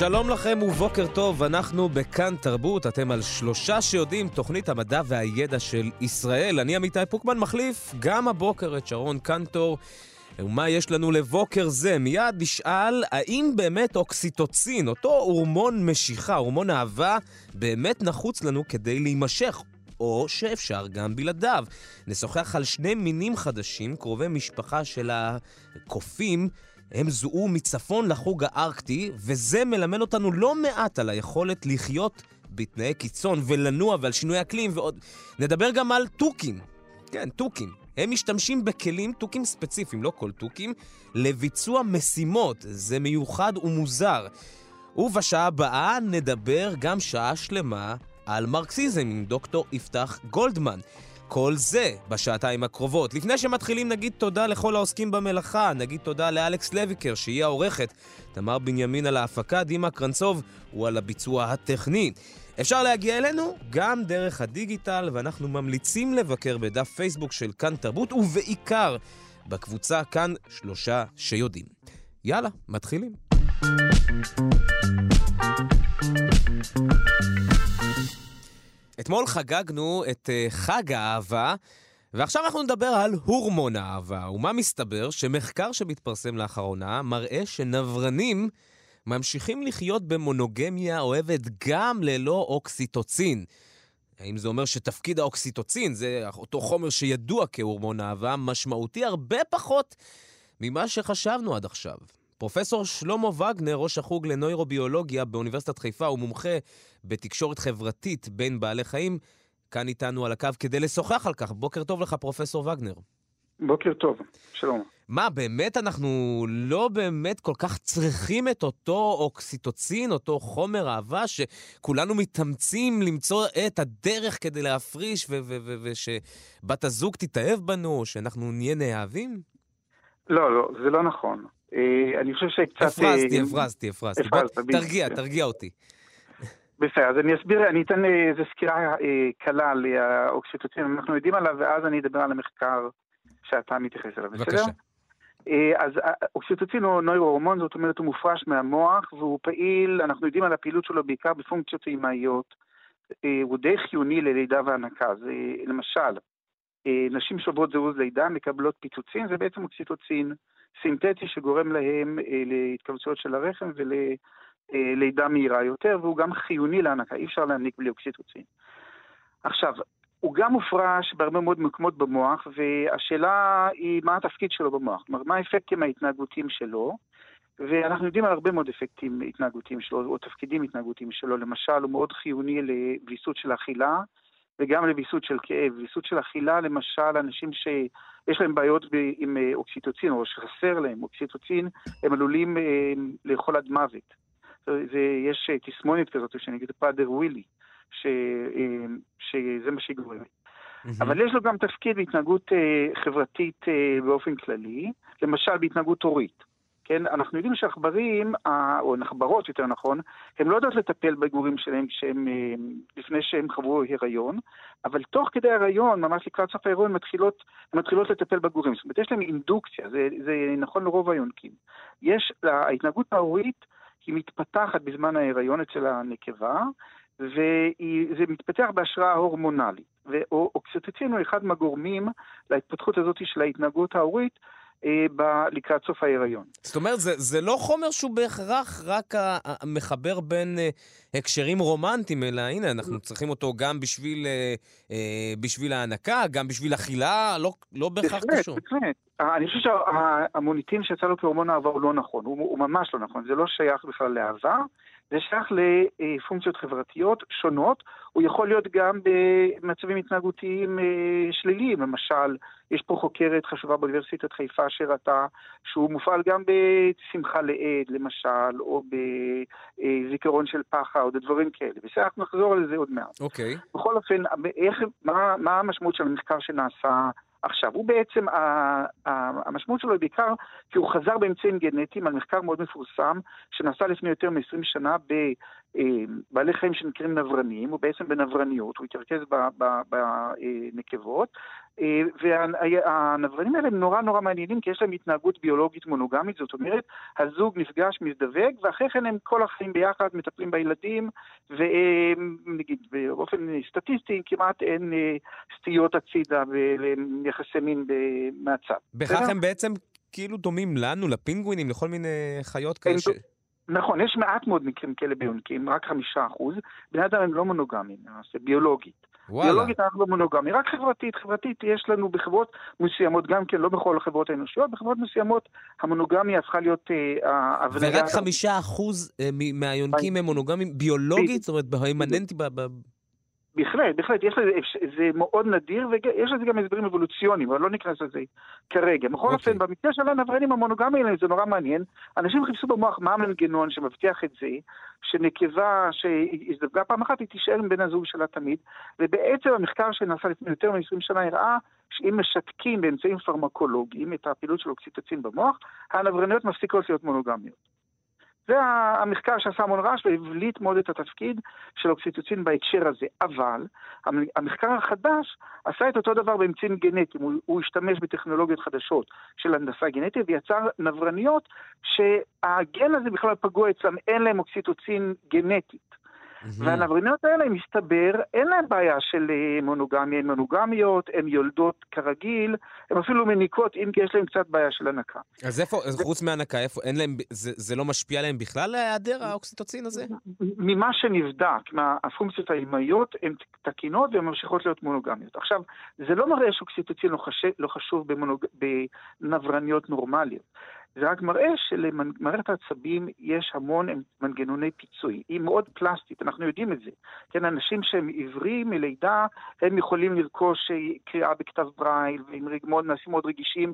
שלום לכם ובוקר טוב, אנחנו בכאן תרבות, אתם על שלושה שיודעים, תוכנית המדע והידע של ישראל. אני עמיתי פוקמן מחליף גם הבוקר את שרון קנטור. ומה יש לנו לבוקר זה? מיד נשאל, האם באמת אוקסיטוצין, אותו הורמון משיכה, הורמון אהבה, באמת נחוץ לנו כדי להימשך? או שאפשר גם בלעדיו. נשוחח על שני מינים חדשים, קרובי משפחה של הקופים. הם זוהו מצפון לחוג הארקטי, וזה מלמד אותנו לא מעט על היכולת לחיות בתנאי קיצון ולנוע ועל שינוי אקלים ועוד. נדבר גם על תוכים. כן, תוכים. הם משתמשים בכלים, תוכים ספציפיים, לא כל תוכים, לביצוע משימות. זה מיוחד ומוזר. ובשעה הבאה נדבר גם שעה שלמה על מרקסיזם עם דוקטור יפתח גולדמן. כל זה בשעתיים הקרובות. לפני שמתחילים נגיד תודה לכל העוסקים במלאכה, נגיד תודה לאלכס לויקר שהיא העורכת, תמר בנימין על ההפקה, דימה קרנצוב הוא על הביצוע הטכני. אפשר להגיע אלינו גם דרך הדיגיטל, ואנחנו ממליצים לבקר בדף פייסבוק של כאן תרבות, ובעיקר בקבוצה כאן שלושה שיודעים. יאללה, מתחילים. אתמול חגגנו את uh, חג האהבה, ועכשיו אנחנו נדבר על הורמון האהבה. ומה מסתבר? שמחקר שמתפרסם לאחרונה מראה שנברנים ממשיכים לחיות במונוגמיה אוהבת גם ללא אוקסיטוצין. האם זה אומר שתפקיד האוקסיטוצין, זה אותו חומר שידוע כהורמון אהבה, משמעותי הרבה פחות ממה שחשבנו עד עכשיו? פרופסור שלמה וגנר, ראש החוג לנוירוביולוגיה באוניברסיטת חיפה, הוא מומחה בתקשורת חברתית בין בעלי חיים, כאן איתנו על הקו כדי לשוחח על כך. בוקר טוב לך, פרופסור וגנר. בוקר טוב, שלום. מה, באמת אנחנו לא באמת כל כך צריכים את אותו אוקסיטוצין, אותו חומר אהבה, שכולנו מתאמצים למצוא את הדרך כדי להפריש ושבת הזוג תתאהב בנו, שאנחנו נהיה נאהבים? לא, לא, זה לא נכון. אה, אני חושב שקצת... הפרזתי, אה, הפרזתי, הפרזתי. תרגיע, תרגיע אותי. בסדר, אז אני אסביר, אני אתן אה, איזו סקירה קלה על האוקסיטוצין, אנחנו יודעים עליו, ואז אני אדבר על המחקר שאתה מתייחס אליו, בסדר? בבקשה. אז אוקסיטוצין הוא נוירו-הורמון, זאת אומרת הוא מופרש מהמוח, והוא פעיל, אנחנו יודעים על הפעילות שלו בעיקר בפונקציות אימהיות. הוא די חיוני ללידה והנקה. זה למשל, נשים שעוברות זירוז לידה מקבלות פיצוצין, זה בעצם אוקסיטוצין. סינתטי שגורם להם אה, להתכווצויות של הרחם וללידה מהירה יותר, והוא גם חיוני להנקה, אי אפשר להניק בלי אוקסיטוצין. עכשיו, הוא גם מופרש בהרבה מאוד מקומות במוח, והשאלה היא מה התפקיד שלו במוח, כלומר, מה האפקטים ההתנהגותיים שלו, ואנחנו יודעים על הרבה מאוד אפקטים התנהגותיים שלו, או תפקידים התנהגותיים שלו, למשל, הוא מאוד חיוני לוויסות של אכילה, וגם לוויסות של כאב. ויסות של אכילה, למשל, אנשים שיש להם בעיות עם אה, אוקסיטוצין, או שחסר להם אוקסיטוצין, הם עלולים אה, לאכול עד מוות. זה, יש אה, תסמונת כזאת שנגיד פאדר ווילי, ש, שזה מה שהיא גורמת. Mm-hmm. אבל יש לו גם תפקיד בהתנהגות חברתית באופן כללי, למשל בהתנהגות הורית. כן, אנחנו יודעים שעכברים, או נחברות יותר נכון, הן לא יודעות לטפל בגורים שלהם כשהם, אה, לפני שהם חברו הריון, אבל תוך כדי הריון, ממש לקראת סוף ההריון, מתחילות, מתחילות לטפל בגורים. זאת אומרת, יש להם אינדוקציה, זה, זה נכון לרוב היונקים. יש, ההתנהגות ההורית היא מתפתחת בזמן ההריון אצל הנקבה, וזה מתפתח בהשראה הורמונלית. ואוקסיטוצין הוא אחד מהגורמים להתפתחות הזאת של ההתנהגות ההורית, ב- לקראת סוף ההיריון. זאת אומרת, זה, זה לא חומר שהוא בהכרח רק המחבר בין אה, הקשרים רומנטיים, אלא הנה, אנחנו צריכים אותו גם בשביל, אה, אה, בשביל ההנקה, גם בשביל אכילה, לא, לא בהכרח קשור. בהחלט, בהחלט. אני חושב שהמוניטין שיצא לו כהורמון אהבה הוא לא נכון, הוא, הוא ממש לא נכון, זה לא שייך בכלל לאהבה. זה שייך לפונקציות חברתיות שונות, הוא יכול להיות גם במצבים התנהגותיים אה, שליליים, למשל, יש פה חוקרת חשובה באוניברסיטת חיפה שראתה שהוא מופעל גם בשמחה לאיד, למשל, או בזיכרון של פחד, או דברים כאלה. בסדר, אנחנו נחזור על זה עוד מעט. אוקיי. Okay. בכל אופן, איך, מה, מה המשמעות של המחקר שנעשה עכשיו, הוא בעצם, המשמעות שלו היא בעיקר כי הוא חזר באמצעים גנטיים על מחקר מאוד מפורסם שנעשה לפני יותר מ-20 שנה בבעלי חיים שנקראים נברנים, הוא בעצם בנברניות, הוא התרכז בנקבות, אה, והנברנים האלה נורא נורא מעניינים כי יש להם התנהגות ביולוגית מונוגמית, זאת אומרת, הזוג נפגש, מזדווג, ואחרי כן הם כל החיים ביחד מטפלים בילדים, ונגיד באופן סטטיסטי כמעט אין אה, סטיות הצידה ויחסי מין מהצד. בכך הם בעצם כאילו דומים לנו, לפינגווינים, לכל מיני חיות כאלה. נכון, יש מעט מאוד מקרים כאלה ביונקים, רק חמישה אחוז. בני אדם הם לא מונוגמיים, למעשה, ביולוגית. וואלה. ביולוגית אנחנו לא מונוגמיים, רק חברתית. חברתית יש לנו בחברות מסוימות, גם כן, לא בכל החברות האנושיות, בחברות מסוימות המונוגמיה הפכה להיות אה, ורק חמישה אחוז אה, מהיונקים הם מונוגמיים ביולוגית? זאת אומרת, בהימננטי בהחלט, בהחלט, יש לזה, זה מאוד נדיר, ויש לזה גם הסברים אבולוציוניים, אבל לא ניכנס לזה כרגע. בכל okay. אופן, אוקיי. במקרה של הנברנים המונוגמיים זה נורא מעניין. אנשים חיפשו במוח מה המנגנון שמבטיח את זה, שנקבה שהזדווגה פעם אחת, היא תישאר עם בן הזוג שלה תמיד, ובעצם המחקר שנעשה לפני יותר מ-20 שנה הראה שאם משתקים באמצעים פרמקולוגיים את הפעילות של אוקסיטוצין במוח, הנברניות מפסיקות להיות מונוגמיות. זה המחקר שעשה המון רעש והבליט מאוד את התפקיד של אוקסיטוצין בהקשר הזה. אבל המחקר החדש עשה את אותו דבר באמצעים גנטיים. הוא, הוא השתמש בטכנולוגיות חדשות של הנדסה גנטית ויצר נברניות שהגן הזה בכלל פגוע אצלם, אין להם אוקסיטוצין גנטית. והנברניות האלה, מסתבר, אין להן בעיה של אה, מונוגמיה, הן מונוגמיות, הן יולדות כרגיל, הן אפילו מניקות, אם כי יש להן קצת בעיה של הנקה. אז איפה. חוץ מהנקה, איפה, אין להם, זה, זה לא משפיע עליהן בכלל, היעדר האוקסיטוצין הזה? ממה שנבדק, מהפונקציות האימהיות, הן תקינות והן ממשיכות להיות מונוגמיות. עכשיו, זה לא מראה שאוקסיטוצין לא, חש... לא חשוב במונוג... בנברניות נורמליות. זה רק מראה שלמערכת העצבים יש המון מנגנוני פיצוי. היא מאוד פלסטית, אנחנו יודעים את זה. כן, אנשים שהם עיוורים מלידה, הם יכולים לרכוש קריאה בכתב ברייל, והם מאוד, נעשים מאוד רגישים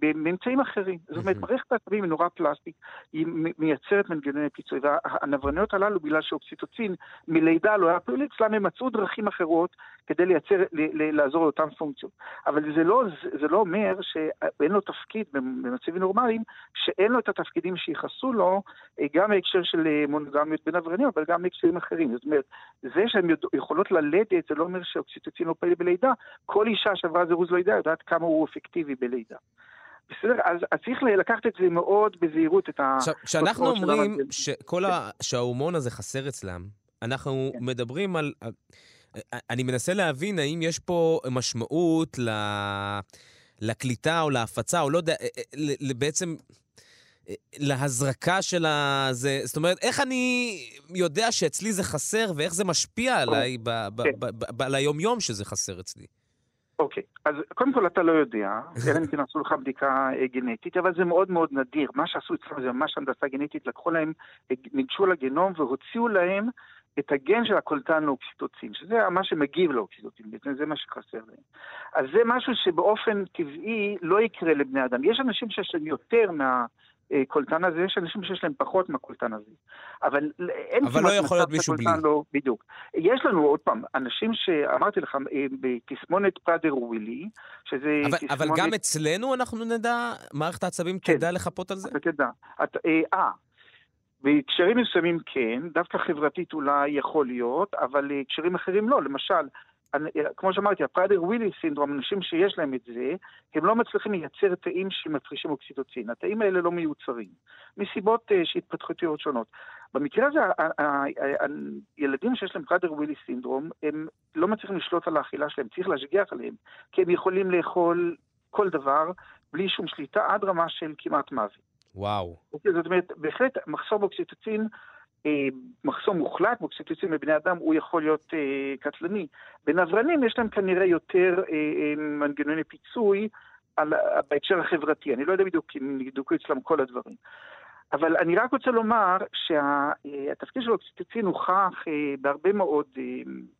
באמצעים אחרים. זאת אומרת, מערכת העצבים היא נורא פלסטית, היא מייצרת מנגנוני פיצוי. והנברניות הללו, בגלל שאוקסיטוצין מלידה לא היה פעיל אצלם, הם מצאו דרכים אחרות כדי לייצר, לעזור לאותן פונקציות. אבל זה לא, זה לא אומר שאין לו תפקיד במצבים נורמליים, שאין לו את התפקידים שייחסו לו, אה, גם בהקשר של אה, מונוגמיות בין עבריינים, אבל גם בהקשרים אחרים. זאת אומרת, זה שהן יכולות ללדת, זה לא אומר שאוקסיטוצין לא פעיל בלידה. כל אישה שעברה זירוז לידה יודעת כמה הוא אפקטיבי בלידה. בסדר? אז, אז צריך לקחת את זה מאוד בזהירות, את ה... כשאנחנו אומרים שכל ה... שההורמון הזה חסר אצלם, אנחנו כן. מדברים על... אני מנסה להבין האם יש פה משמעות ל... לקליטה או להפצה, או לא יודע, אה, אה, בעצם אה, להזרקה של הזה. זאת אומרת, איך אני יודע שאצלי זה חסר, ואיך זה משפיע עליי כן. על היומיום שזה חסר אצלי? אוקיי, אז קודם כל אתה לא יודע, אלא אם כן עשו לך בדיקה גנטית, אבל זה מאוד מאוד נדיר. מה שעשו אצלם זה ממש הנדסה גנטית, לקחו להם, ניגשו לגנום והוציאו להם את הגן של הקולטן לאוקסיטוצין, שזה מה שמגיב לאוקסיטוצין, זה מה שחסר להם. אז זה משהו שבאופן טבעי לא יקרה לבני אדם. יש אנשים שיש להם יותר מהקולטן הזה, יש אנשים שיש להם פחות מהקולטן הזה. אבל אין אבל לא יכול להיות מישהו בלי. לא, בדיוק. יש לנו עוד פעם, אנשים שאמרתי לך, אה, בתסמונת פראדר ווילי, שזה אבל, תסמונת... אבל גם אצלנו אנחנו נדע, מערכת העצבים כן, תדע לחפות על זה? אתה תדע. את, אה, אה בהקשרים מסוימים כן, דווקא חברתית אולי יכול להיות, אבל הקשרים אחרים לא. למשל, כמו שאמרתי, ה Prader-Willi syndrome, אנשים שיש להם את זה, הם לא מצליחים לייצר תאים שמפרישים אוקסיטוצין. התאים האלה לא מיוצרים, מסיבות uh, שהתפתחותיות שונות. במקרה הזה, הילדים שיש להם פריידר ווילי סינדרום, הם לא מצליחים לשלוט על האכילה שלהם, צריך להשגיח עליהם, כי הם יכולים לאכול כל דבר בלי שום שליטה, עד רמה של כמעט מוות. וואו. אוקיי, זאת אומרת, בהחלט מחסור באוקסיטוצין, אה, מחסור מוחלט באוקסיטוצין בבני אדם, הוא יכול להיות אה, קטלני. בנברנים יש להם כנראה יותר אה, אה, מנגנוני פיצוי על, בהקשר החברתי. אני לא יודע בדיוק אם נבדקו אצלם כל הדברים. אבל אני רק רוצה לומר שהתפקיד של אוקסיטוצין הוכח בהרבה מאוד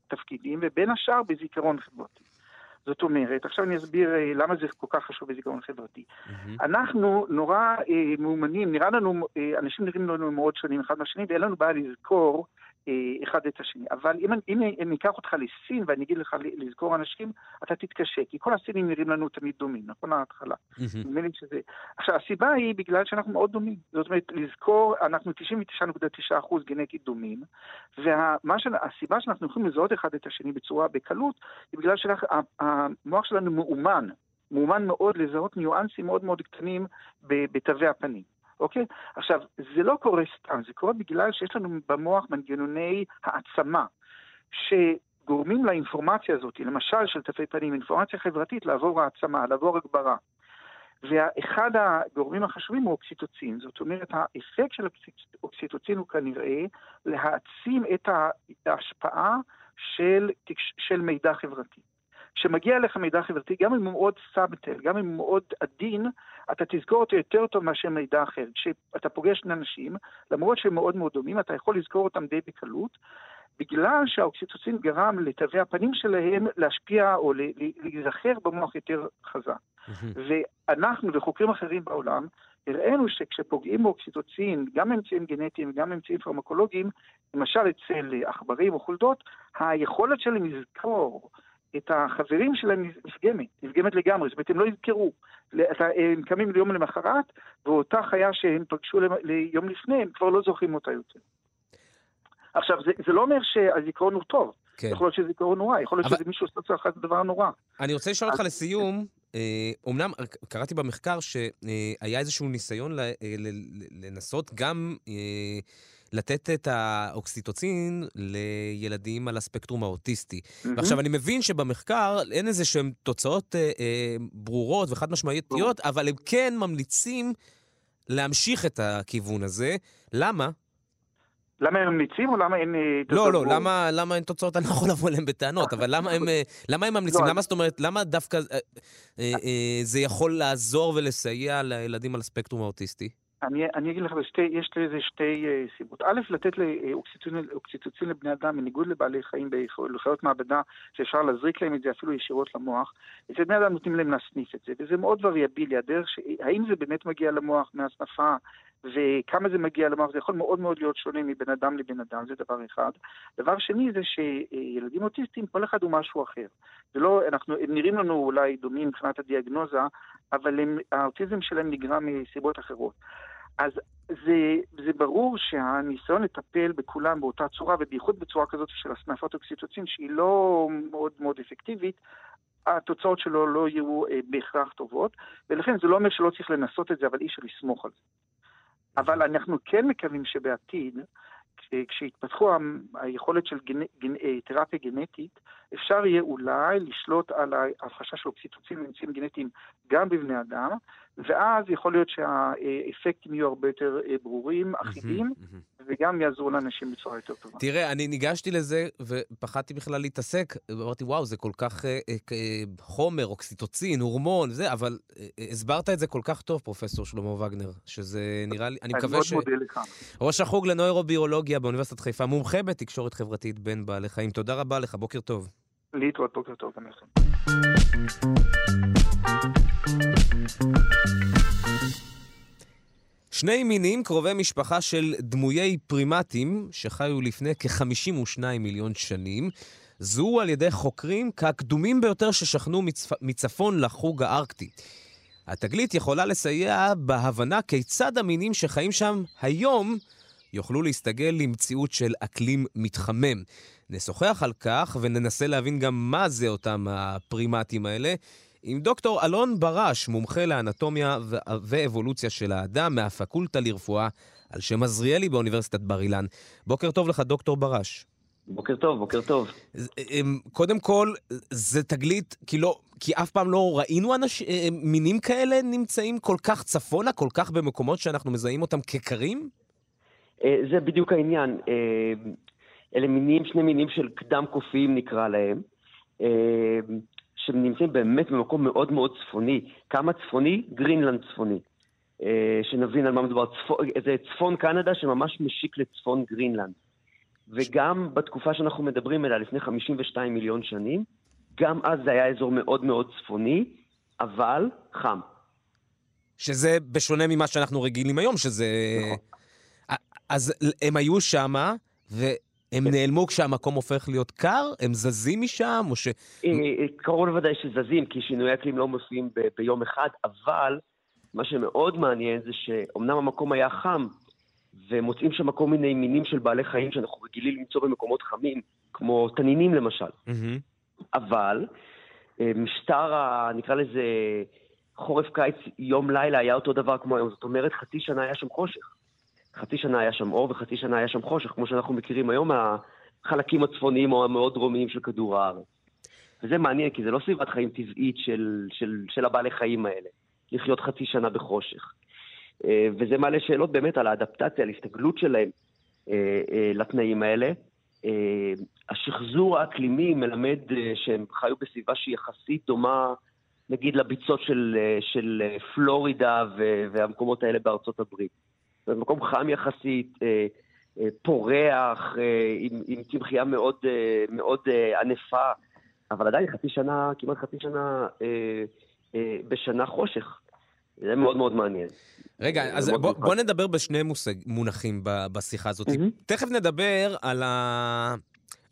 תפקידים, ובין השאר בזיכרון חברתי. זאת אומרת, עכשיו אני אסביר למה זה כל כך חשוב בזיכרון חברתי. Mm-hmm. אנחנו נורא אה, מאומנים, נראה לנו, אה, אנשים נראים לנו מאוד שונים אחד מהשני, ואין לנו בעיה לזכור אה, אחד את השני. אבל אם, אם אני אקח אותך לסין ואני אגיד לך לזכור אנשים, אתה תתקשה, כי כל הסינים נראים לנו תמיד דומים, נכון? ההתחלה. נדמה לי שזה... עכשיו, הסיבה היא בגלל שאנחנו מאוד דומים. זאת אומרת, לזכור, אנחנו 99.9% גנטית דומים, והסיבה שאנחנו יכולים לזהות אחד את השני בצורה בקלות, היא בגלל שהמוח שלנו מאומן. מאומן מאוד לזהות ניואנסים מאוד מאוד קטנים בתווי הפנים. אוקיי? עכשיו, זה לא קורה סתם, זה קורה בגלל שיש לנו במוח מנגנוני העצמה, שגורמים לאינפורמציה הזאת, למשל של תפי פנים, אינפורמציה חברתית, לעבור העצמה, לעבור הגברה. ואחד הגורמים החשובים הוא אוקסיטוצין. זאת אומרת, האפקט של אוקסיטוצין הוא כנראה להעצים את ההשפעה של, של מידע חברתי. כשמגיע אליך מידע חברתי, גם אם הוא מאוד סאבטל, גם אם הוא מאוד עדין, אתה תזכור אותו יותר טוב מאשר מידע אחר. כשאתה פוגש שני אנשים, למרות שהם מאוד מאוד דומים, אתה יכול לזכור אותם די בקלות, בגלל שהאוקסיטוצין גרם לתווי הפנים שלהם להשפיע או להיזכר במוח יותר חזק. ואנחנו וחוקרים אחרים בעולם, הראינו שכשפוגעים באוקסיטוצין, גם אמצעים גנטיים וגם אמצעים פרמקולוגיים, למשל אצל עכברים או חולדות, היכולת שלהם לזכור את החברים שלהם נפגמת, נפגמת לגמרי, זאת אומרת, הם לא יזכרו. הם קמים ליום למחרת, ואותה חיה שהם פגשו ליום לפני, הם כבר לא זוכרים אותה יותר. עכשיו, זה, זה לא אומר שהזיכרון הוא טוב. כן. יכול להיות שזה זיכרון נורא, יכול להיות אבל... שזה מישהו עושה לך דבר נורא. אני רוצה לשאול אותך לסיום, אומנם אה, קראתי במחקר שהיה איזשהו ניסיון לנסות גם אה, לתת את האוקסיטוצין לילדים על הספקטרום האוטיסטי. Mm-hmm. ועכשיו, אני מבין שבמחקר אין איזה שהן תוצאות אה, אה, ברורות וחד משמעותיות, mm-hmm. אבל הם כן ממליצים להמשיך את הכיוון הזה. למה? למה הם ממליצים או למה אין אה, תוצאות? לא, לא, למה, למה אין תוצאות? אני לא יכול לבוא אליהם בטענות, אבל למה הם, אה, למה הם ממליצים? לא, למה זאת אומרת, למה דווקא אה, אה, אה, זה יכול לעזור ולסייע לילדים על הספקטרום האוטיסטי? אני, אני אגיד לך, שתי, יש לזה שתי uh, סיבות. א', לתת לאוקסיטוצין לבני אדם, בניגוד לבעלי חיים בחיות מעבדה, שאפשר להזריק להם את זה אפילו ישירות למוח, אצל בני אדם נותנים להם להסניף את זה, וזה מאוד וריאבילי, הדרך, ש... האם זה באמת מגיע למוח מהסנפה, וכמה זה מגיע למוח, זה יכול מאוד מאוד להיות שונה מבין אדם לבין אדם, זה דבר אחד. דבר שני זה שילדים אוטיסטים, כל אחד הוא משהו אחר. זה לא, אנחנו, הם נראים לנו אולי דומים מבחינת הדיאגנוזה, אבל הם, האוטיזם שלהם נגרם מסיבות אחרות. אז זה, זה ברור שהניסיון לטפל בכולם באותה צורה, ובייחוד בצורה כזאת של הסנפת אוקסיטוצין, שהיא לא מאוד מאוד אפקטיבית, התוצאות שלו לא יהיו אה, בהכרח טובות, ולכן זה לא אומר שלא צריך לנסות את זה, אבל אי אפשר לסמוך על זה. אבל אנחנו כן מקווים שבעתיד, כשיתפתחו היכולת של גנ... גנ... אה, תרפיה גנטית, אפשר יהיה אולי לשלוט על ההפחשה של אוקסיטוצין ואמצעים גנטיים גם בבני אדם, ואז יכול להיות שהאפקטים יהיו הרבה יותר אה, ברורים, אחידים, וגם יעזרו לאנשים בצורה יותר טובה. תראה, אני ניגשתי לזה ופחדתי בכלל להתעסק, ואמרתי, וואו, זה כל כך אה, אה, חומר, אוקסיטוצין, הורמון, זה, אבל הסברת את זה כל כך טוב, פרופסור שלמה וגנר, שזה נראה לי, אני מקווה ש... אני מאוד מודה לך. ראש החוג לנוירוביולוגיה באוניברסיטת חיפה, מומחה בתקשורת חברתית בין בעלי חיים. תודה רבה לך, בוקר טוב. להתראות, בוקר טוב גם לכם. שני מינים קרובי משפחה של דמויי פרימטים שחיו לפני כ-52 מיליון שנים, זוהו על ידי חוקרים כקדומים ביותר ששכנו מצפ... מצפון לחוג הארקטי. התגלית יכולה לסייע בהבנה כיצד המינים שחיים שם היום יוכלו להסתגל למציאות של אקלים מתחמם. נשוחח על כך וננסה להבין גם מה זה אותם הפרימטים האלה עם דוקטור אלון ברש, מומחה לאנטומיה ואבולוציה של האדם מהפקולטה לרפואה על שם עזריאלי באוניברסיטת בר אילן. בוקר טוב לך, דוקטור ברש. בוקר טוב, בוקר טוב. אמ, קודם כל, זה תגלית, כי, לא, כי אף פעם לא ראינו אנש, אה, מינים כאלה נמצאים כל כך צפונה, כל כך במקומות שאנחנו מזהים אותם כקרים? אה, זה בדיוק העניין. אה, אלה מינים, שני מינים של קדם קופיים נקרא להם, שנמצאים באמת במקום מאוד מאוד צפוני. כמה צפוני? גרינלנד צפוני. אה, שנבין על מה מדובר. צפו, זה צפון קנדה שממש משיק לצפון גרינלנד. וגם בתקופה שאנחנו מדברים עליה, לפני 52 מיליון שנים, גם אז זה היה אזור מאוד מאוד צפוני, אבל חם. שזה בשונה ממה שאנחנו רגילים היום, שזה... נכון. אז הם היו שמה, והם כן. נעלמו כשהמקום הופך להיות קר? הם זזים משם, או ש... אה, קרוב לוודאי שזזים, כי שינויי אקלים לא מופיעים ב- ביום אחד, אבל מה שמאוד מעניין זה שאומנם המקום היה חם, ומוצאים שם כל מיני מינים של בעלי חיים שאנחנו רגילים למצוא במקומות חמים, כמו תנינים למשל. מהמם. אבל אה, משטר, ה, נקרא לזה, חורף-קיץ, יום-לילה היה אותו דבר כמו היום. זאת אומרת, חצי שנה היה שם חושך. חצי שנה היה שם אור וחצי שנה היה שם חושך, כמו שאנחנו מכירים היום מהחלקים הצפוניים או המאוד דרומיים של כדור הארץ. וזה מעניין, כי זה לא סביבת חיים טבעית של, של, של הבעלי חיים האלה, לחיות חצי שנה בחושך. אה, וזה מעלה שאלות באמת על האדפטציה, על הסתגלות שלהם אה, אה, לתנאים האלה. השחזור האקלימי מלמד שהם חיו בסביבה שהיא יחסית דומה, נגיד, לביצות של, של פלורידה והמקומות האלה בארצות הברית. זה מקום חם יחסית, אה, אה, פורח, אה, עם, עם צמחייה מאוד, מאוד ענפה, אבל עדיין חצי שנה, כמעט חצי שנה בשנה חושך. זה מאוד מאוד מעניין. רגע, אז בוא. בוא נדבר בשני מושג, מונחים ב, בשיחה הזאת. מהמם. תכף נדבר על, ה,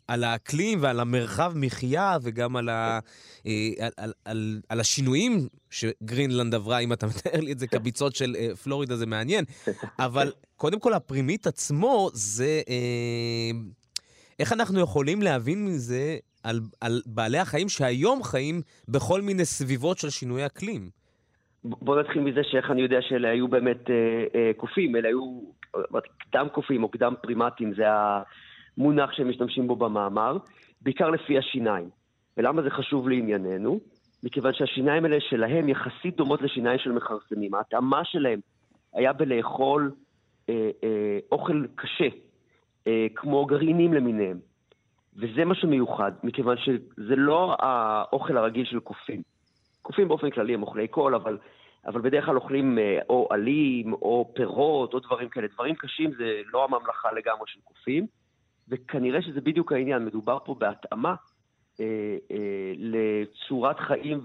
על האקלים ועל המרחב מחיה וגם על, ה, אה, על, על, על, על השינויים שגרינלנד עברה, אם אתה מתאר לי את זה כביצות של אה, פלורידה, זה מעניין. אבל קודם כל, הפרימט עצמו זה... אה, איך אנחנו יכולים להבין מזה על, על בעלי החיים שהיום חיים בכל מיני סביבות של שינוי אקלים? בוא נתחיל מזה שאיך אני יודע שאלה היו באמת אה, אה, קופים, אלה היו אה, קדם קופים או קדם פרימטים, זה המונח שהם משתמשים בו במאמר, בעיקר לפי השיניים. ולמה זה חשוב לענייננו? מכיוון שהשיניים האלה שלהם יחסית דומות לשיניים של מכרסמים. ההתאמה שלהם היה בלאכול אה, אה, אוכל קשה, אה, כמו גרעינים למיניהם. וזה מה שמיוחד, מכיוון שזה לא האוכל הרגיל של קופים. קופים באופן כללי הם אוכלי קול, אבל, אבל בדרך כלל אוכלים אה, או עלים, או פירות, או דברים כאלה. דברים קשים זה לא הממלכה לגמרי של קופים, וכנראה שזה בדיוק העניין. מדובר פה בהתאמה אה, אה, לצורת חיים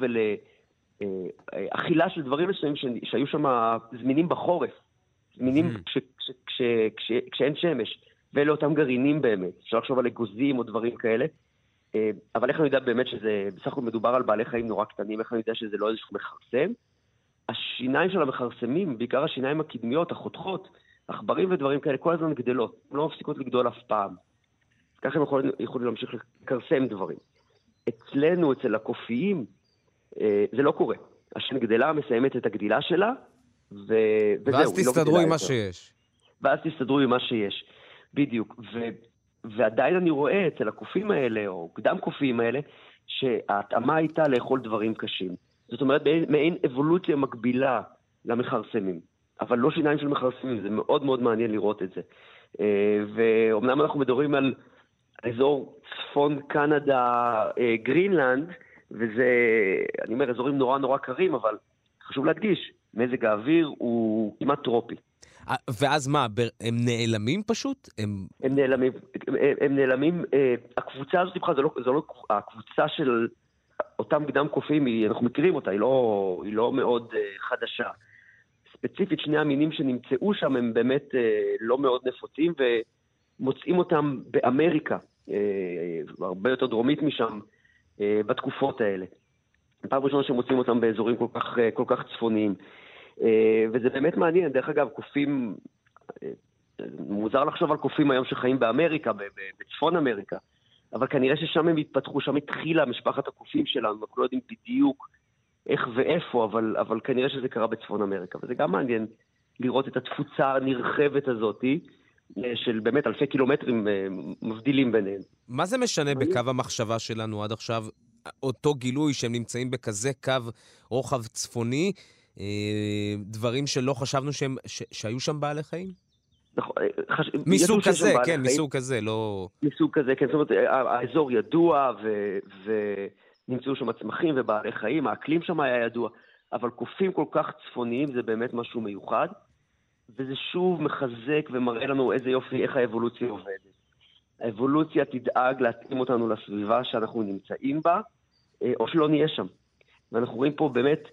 ולאכילה של דברים מסוימים שהיו שם זמינים בחורף. זמינים Mhm. כש, כש, כש, כש, כשאין שמש. ואלה אותם גרעינים באמת. אפשר לחשוב על אגוזים או דברים כאלה. אה, אבל איך אני יודע באמת שזה, בסך הכל מדובר על בעלי חיים נורא קטנים, איך אני יודע שזה לא איזשהו מכרסם? השיניים של המכרסמים, בעיקר השיניים הקדמיות, החותכות, עכברים ודברים כאלה, כל הזמן גדלות, לא מפסיקות לגדול אף פעם. ככה הם יכולים, יכולים להמשיך לכרסם דברים. אצלנו, אצל הקופיים, אה, זה לא קורה. השן גדלה, מסיימת את הגדילה שלה, ו... וזהו. ואז לא תסתדרו גדלה עם מה. שיש. ואז תסתדרו עם מה שיש. בדיוק. ו, ועדיין אני רואה אצל הקופים האלה, או קדם קופים האלה, שההתאמה הייתה לאכול דברים קשים. זאת אומרת, מעין, מעין אבולוציה מקבילה למכרסמים. אבל לא שיניים של מכרסמים, זה מאוד מאוד מעניין לראות את זה. אה, ואומנם אנחנו מדברים על אזור צפון קנדה, אה, גרינלנד, וזה, אני אומר, אזורים נורא נורא קרים, אבל חשוב להדגיש, מזג האוויר הוא כמעט טרופי. ואז מה, הם נעלמים פשוט? הם... הם נעלמים, הם, הם נעלמים, אה, הקבוצה הזאת בכלל, זו לא, זו לא הקבוצה של אותם קדם קופים, היא, אנחנו מכירים אותה, היא לא, היא לא מאוד אה, חדשה. ספציפית, שני המינים שנמצאו שם הם באמת לא מאוד נפוצים, ומוצאים אותם באמריקה, אה, הרבה יותר דרומית משם, אה, בתקופות האלה. פעם ראשונה שמוצאים אותם באזורים כל כך, אה, כל כך צפוניים. וזה באמת מעניין, דרך אגב, קופים, מוזר לחשוב על קופים היום שחיים באמריקה, בצפון אמריקה, אבל כנראה ששם הם התפתחו, שם התחילה משפחת הקופים שלנו, אנחנו לא יודעים בדיוק איך ואיפה, אבל, אבל כנראה שזה קרה בצפון אמריקה, וזה גם מעניין לראות את התפוצה הנרחבת הזאת, אה, של באמת אלפי קילומטרים אה, מבדילים ביניהם. מה זה משנה. בקו המחשבה שלנו עד עכשיו, אותו גילוי שהם נמצאים בכזה קו רוחב צפוני, אה, דברים שלא חשבנו שהם, ש, שהיו שם בעלי חיים? נכון, אה, חש... מסוג כזה, כן. מסוג כזה, לא... מסוג כזה, כן, זאת אומרת, האזור ידוע ו... ונמצאו שם צמחים ובעלי חיים, האקלים שם היה ידוע, אבל קופים כל כך צפוניים זה באמת משהו מיוחד, וזה שוב מחזק ומראה לנו איזה יופי, איך האבולוציה עובדת. האבולוציה תדאג להתאים אותנו לסביבה שאנחנו נמצאים בה, אה, או שלא נהיה שם. ואנחנו רואים פה באמת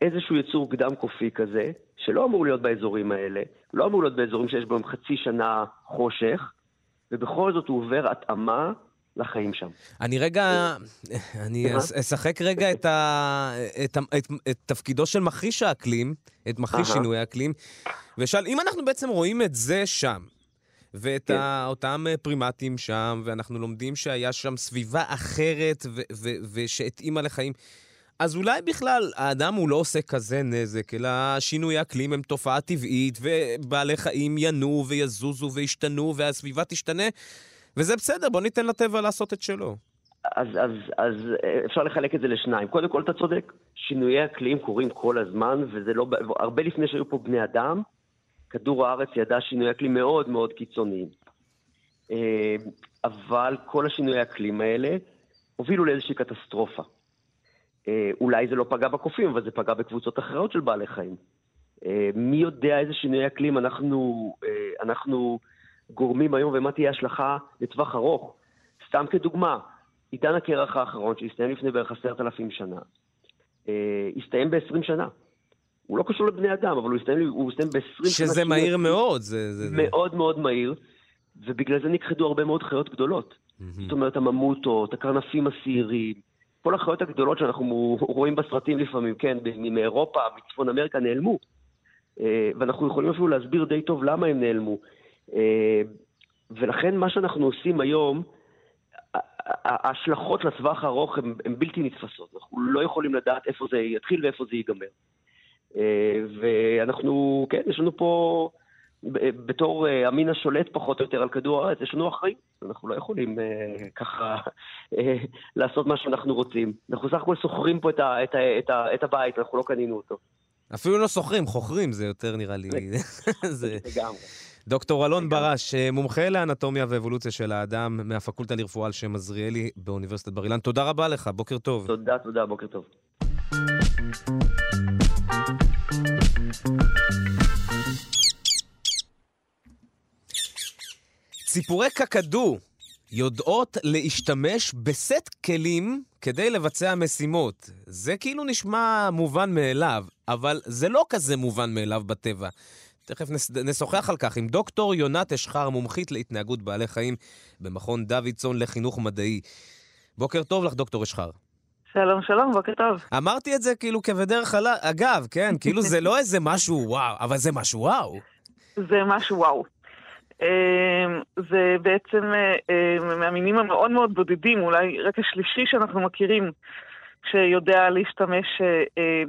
איזשהו יצור קדם קופי כזה, שלא אמור להיות באזורים האלה, לא אמור להיות באזורים שיש בהם חצי שנה חושך, ובכל זאת הוא עובר התאמה לחיים שם. אני רגע, אני אשחק רגע את, ה, את, את, את תפקידו של מכחיש האקלים, את מכחיש שינוי האקלים, ושאל, אם אנחנו בעצם רואים את זה שם, ואת כן. אותם פרימטים שם, ואנחנו לומדים שהיה שם סביבה אחרת ושהתאימה לחיים, אז אולי בכלל האדם הוא לא עושה כזה נזק, אלא שינוי האקלים הם תופעה טבעית, ובעלי חיים ינועו ויזוזו וישתנו, והסביבה תשתנה, וזה בסדר, בוא ניתן לטבע לעשות את שלו. אז, אז, אז אפשר לחלק את זה לשניים. קודם כל, אתה צודק, שינויי אקלים קורים כל הזמן, וזה לא... הרבה לפני שהיו פה בני אדם, כדור הארץ ידע שינויי אקלים מאוד מאוד קיצוניים. אה, אבל כל השינויי אקלים האלה הובילו לאיזושהי קטסטרופה. אה, אולי זה לא פגע בקופים, אבל זה פגע בקבוצות אחרות של בעלי חיים. אה, מי יודע איזה שינויי אקלים אנחנו, אה, אנחנו גורמים היום ומה תהיה השלכה לטווח ארוך. סתם כדוגמה, עידן הקרח האחרון, שהסתיים לפני בערך עשרת אלפים שנה, הסתיים ב-20 שנה. הוא לא קשור לבני אדם, אבל הוא הסתיים, הוא הסתיים ב-20 שנה. שזה מהיר מאוד. זה, זה, מאוד מאוד מהיר, ובגלל זה נכחדו הרבה מאוד חיות גדולות. Mm-hmm. זאת אומרת, הממוטות, הקרנפים השעירים, כל החיות הגדולות שאנחנו רואים בסרטים לפעמים, כן, מאירופה, מצפון אמריקה, נעלמו. אה, ואנחנו יכולים אפילו להסביר די טוב למה הם נעלמו. אה, ולכן מה שאנחנו עושים היום, ההשלכות לטווח הארוך הן בלתי נתפסות. אנחנו לא יכולים לדעת איפה זה יתחיל ואיפה זה ייגמר. אה, ואנחנו, כן, יש לנו פה בתור אה, המין השולט פחות או יותר על כדור הארץ, יש לנו אחראים. אנחנו לא יכולים ככה לעשות מה שאנחנו רוצים. אנחנו סך הכל שוכרים פה את, ה, את, ה, את, ה, את הבית, אנחנו לא קנינו אותו. אפילו לא שוכרים, חוכרים זה יותר נראה לי. זה... לגמרי. דוקטור אלון ברש, אה, מומחה לאנטומיה ואבולוציה של האדם מהפקולטה לרפואה על שם עזריאלי באוניברסיטת בר אילן. תודה רבה לך, בוקר טוב. תודה, תודה, בוקר טוב. ציפורי קקדו יודעות להשתמש בסט כלים כדי לבצע משימות. זה כאילו נשמע מובן מאליו, אבל זה לא כזה מובן מאליו בטבע. תכף נשוחח על כך עם דוקטור יונת אשחר, מומחית להתנהגות בעלי חיים במכון דוידסון לחינוך מדעי. בוקר טוב לך, דוקטור אשחר. שלום, שלום, בוקר טוב. אמרתי את זה כאילו כבדרך אגב, כן? כאילו זה לא איזה משהו וואו, אבל זה משהו וואו. זה משהו וואו. אמ, זה בעצם אה, אה, מהמינים המאוד מאוד בודדים, אולי רק השלישי שאנחנו מכירים, שיודע להשתמש אה,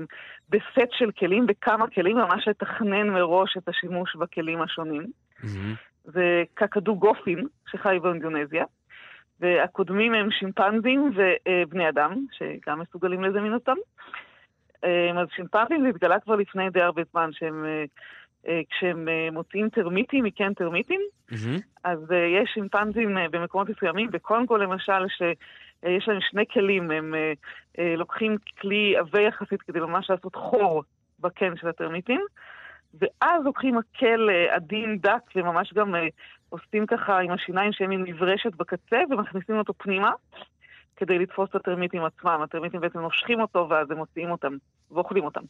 בסט של כלים, בכמה כלים, ממש לתכנן מראש את השימוש בכלים השונים. Mm-hmm. זה קקדו גופין, שחי באינדונזיה, והקודמים הם שימפנזים ובני אדם, שגם מסוגלים לזה מן הסתם. אז שימפנזים זה התגלה כבר לפני די הרבה זמן, שהם אה, כשהם אה, מוצאים טרמיטים מקן טרמיטים, mm-hmm. אז אה, יש שימפנזים במקומות מסוימים, בקונגו למשל, שיש להם שני כלים, הם לוקחים כלי עבה יחסית כדי ממש לעשות חור בקן של הטרמיטים, ואז לוקחים מקל עדין דק וממש גם עושים ככה עם השיניים שהם עם נברשת בקצה ומכניסים אותו פנימה כדי לתפוס את הטרמיטים עצמם. הטרמיטים בעצם נושכים אותו ואז הם מוציאים אותם ואוכלים אותם.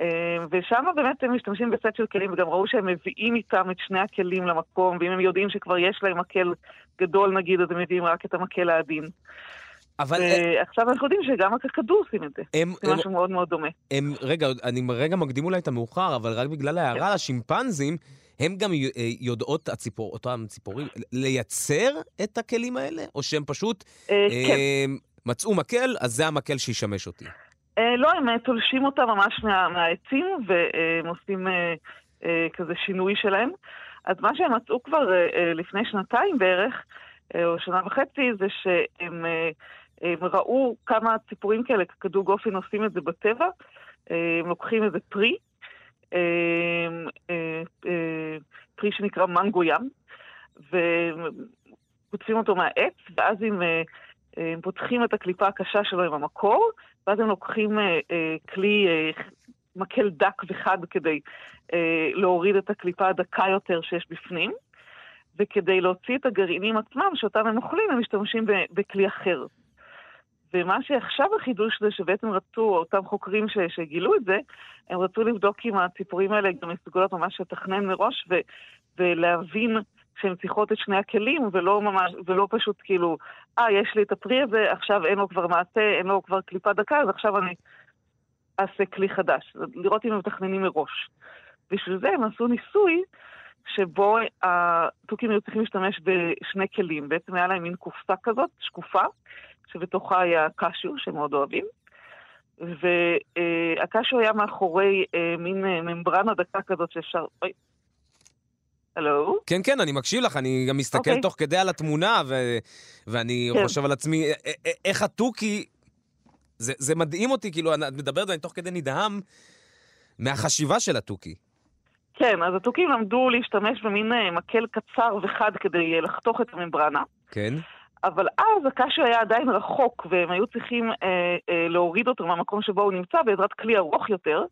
אה, ושם באמת הם משתמשים בסט של כלים, וגם ראו שהם מביאים איתם את שני הכלים למקום, ואם הם יודעים שכבר יש להם מקל גדול נגיד, אז הם מביאים רק את המקל העדין. אבל... ועכשיו אנחנו יודעים שגם הקקדו עושים את זה. הם, זה משהו מאוד מאוד דומה. הם, רגע, אני רגע מקדים אולי את המאוחר, אבל רק בגלל ההערה כן. השימפנזים, הם גם אה, יודעות, הציפור, אותם ציפורים, לייצר את הכלים האלה? או שהם פשוט אה, אה, כן. מצאו מקל, אז זה המקל שישמש אותי. אה, לא, הם אה, תולשים אותה ממש מה, מהעצים והם עושים אה, כזה שינוי שלהם. אז מה שהם מצאו כבר לפני שנתיים בערך, או שנה וחצי, זה שהם הם ראו כמה ציפורים כאלה, כדור גופין עושים את זה בטבע. הם לוקחים איזה פרי, פרי שנקרא מנגו ים, וקוטפים אותו מהעץ, ואז עם הם פותחים את הקליפה הקשה שלו עם המקור, ואז הם לוקחים אה, אה, כלי, אה, מקל דק וחד כדי להוריד את הקליפה הדקה יותר שיש בפנים, וכדי להוציא את הגרעינים עצמם, שאותם הם אוכלים, הם משתמשים בכלי אחר. ומה שעכשיו החידוש זה שבעצם רצו, אותם חוקרים ש, שגילו את זה, הם רצו לבדוק אם הציפורים האלה גם מסוגלות ממש לתכנן מראש ו, ולהבין שהן צריכות את שני הכלים, ולא ממש, ולא פשוט כאילו, אה, יש לי את הפרי הזה, עכשיו אין לו כבר מעטה, אין לו כבר קליפה דקה, אז עכשיו אני אעשה כלי חדש. לראות אם הם מתכננים מראש. בשביל זה הם עשו ניסוי שבו התוכים היו צריכים להשתמש בשני כלים. בעצם היה להם מין קופסה כזאת, שקופה, שבתוכה היה קשיו, שהם מאוד אוהבים. והקשיו היה מאחורי אה, מין אה, ממברנה דקה כזאת שאפשר... אוי. הלו? כן, כן, אני מקשיב לך, אני גם מסתכל okay. אוקיי. תוך כדי על התמונה, ו... ואני כן. חושב על עצמי, איך התוכי... זה, זה מדהים אותי, כאילו, את מדברת ואני תוך כדי נדהם מהחשיבה של התוכי. כן, אז התוכים למדו להשתמש במין אה, מקל קצר וחד כדי לחתוך את הממברנה. כן. אבל אז הקשיו היה עדיין רחוק, והם היו צריכים אה, אה, להוריד אותו מהמקום שבו הוא נמצא בעזרת כלי ארוך יותר.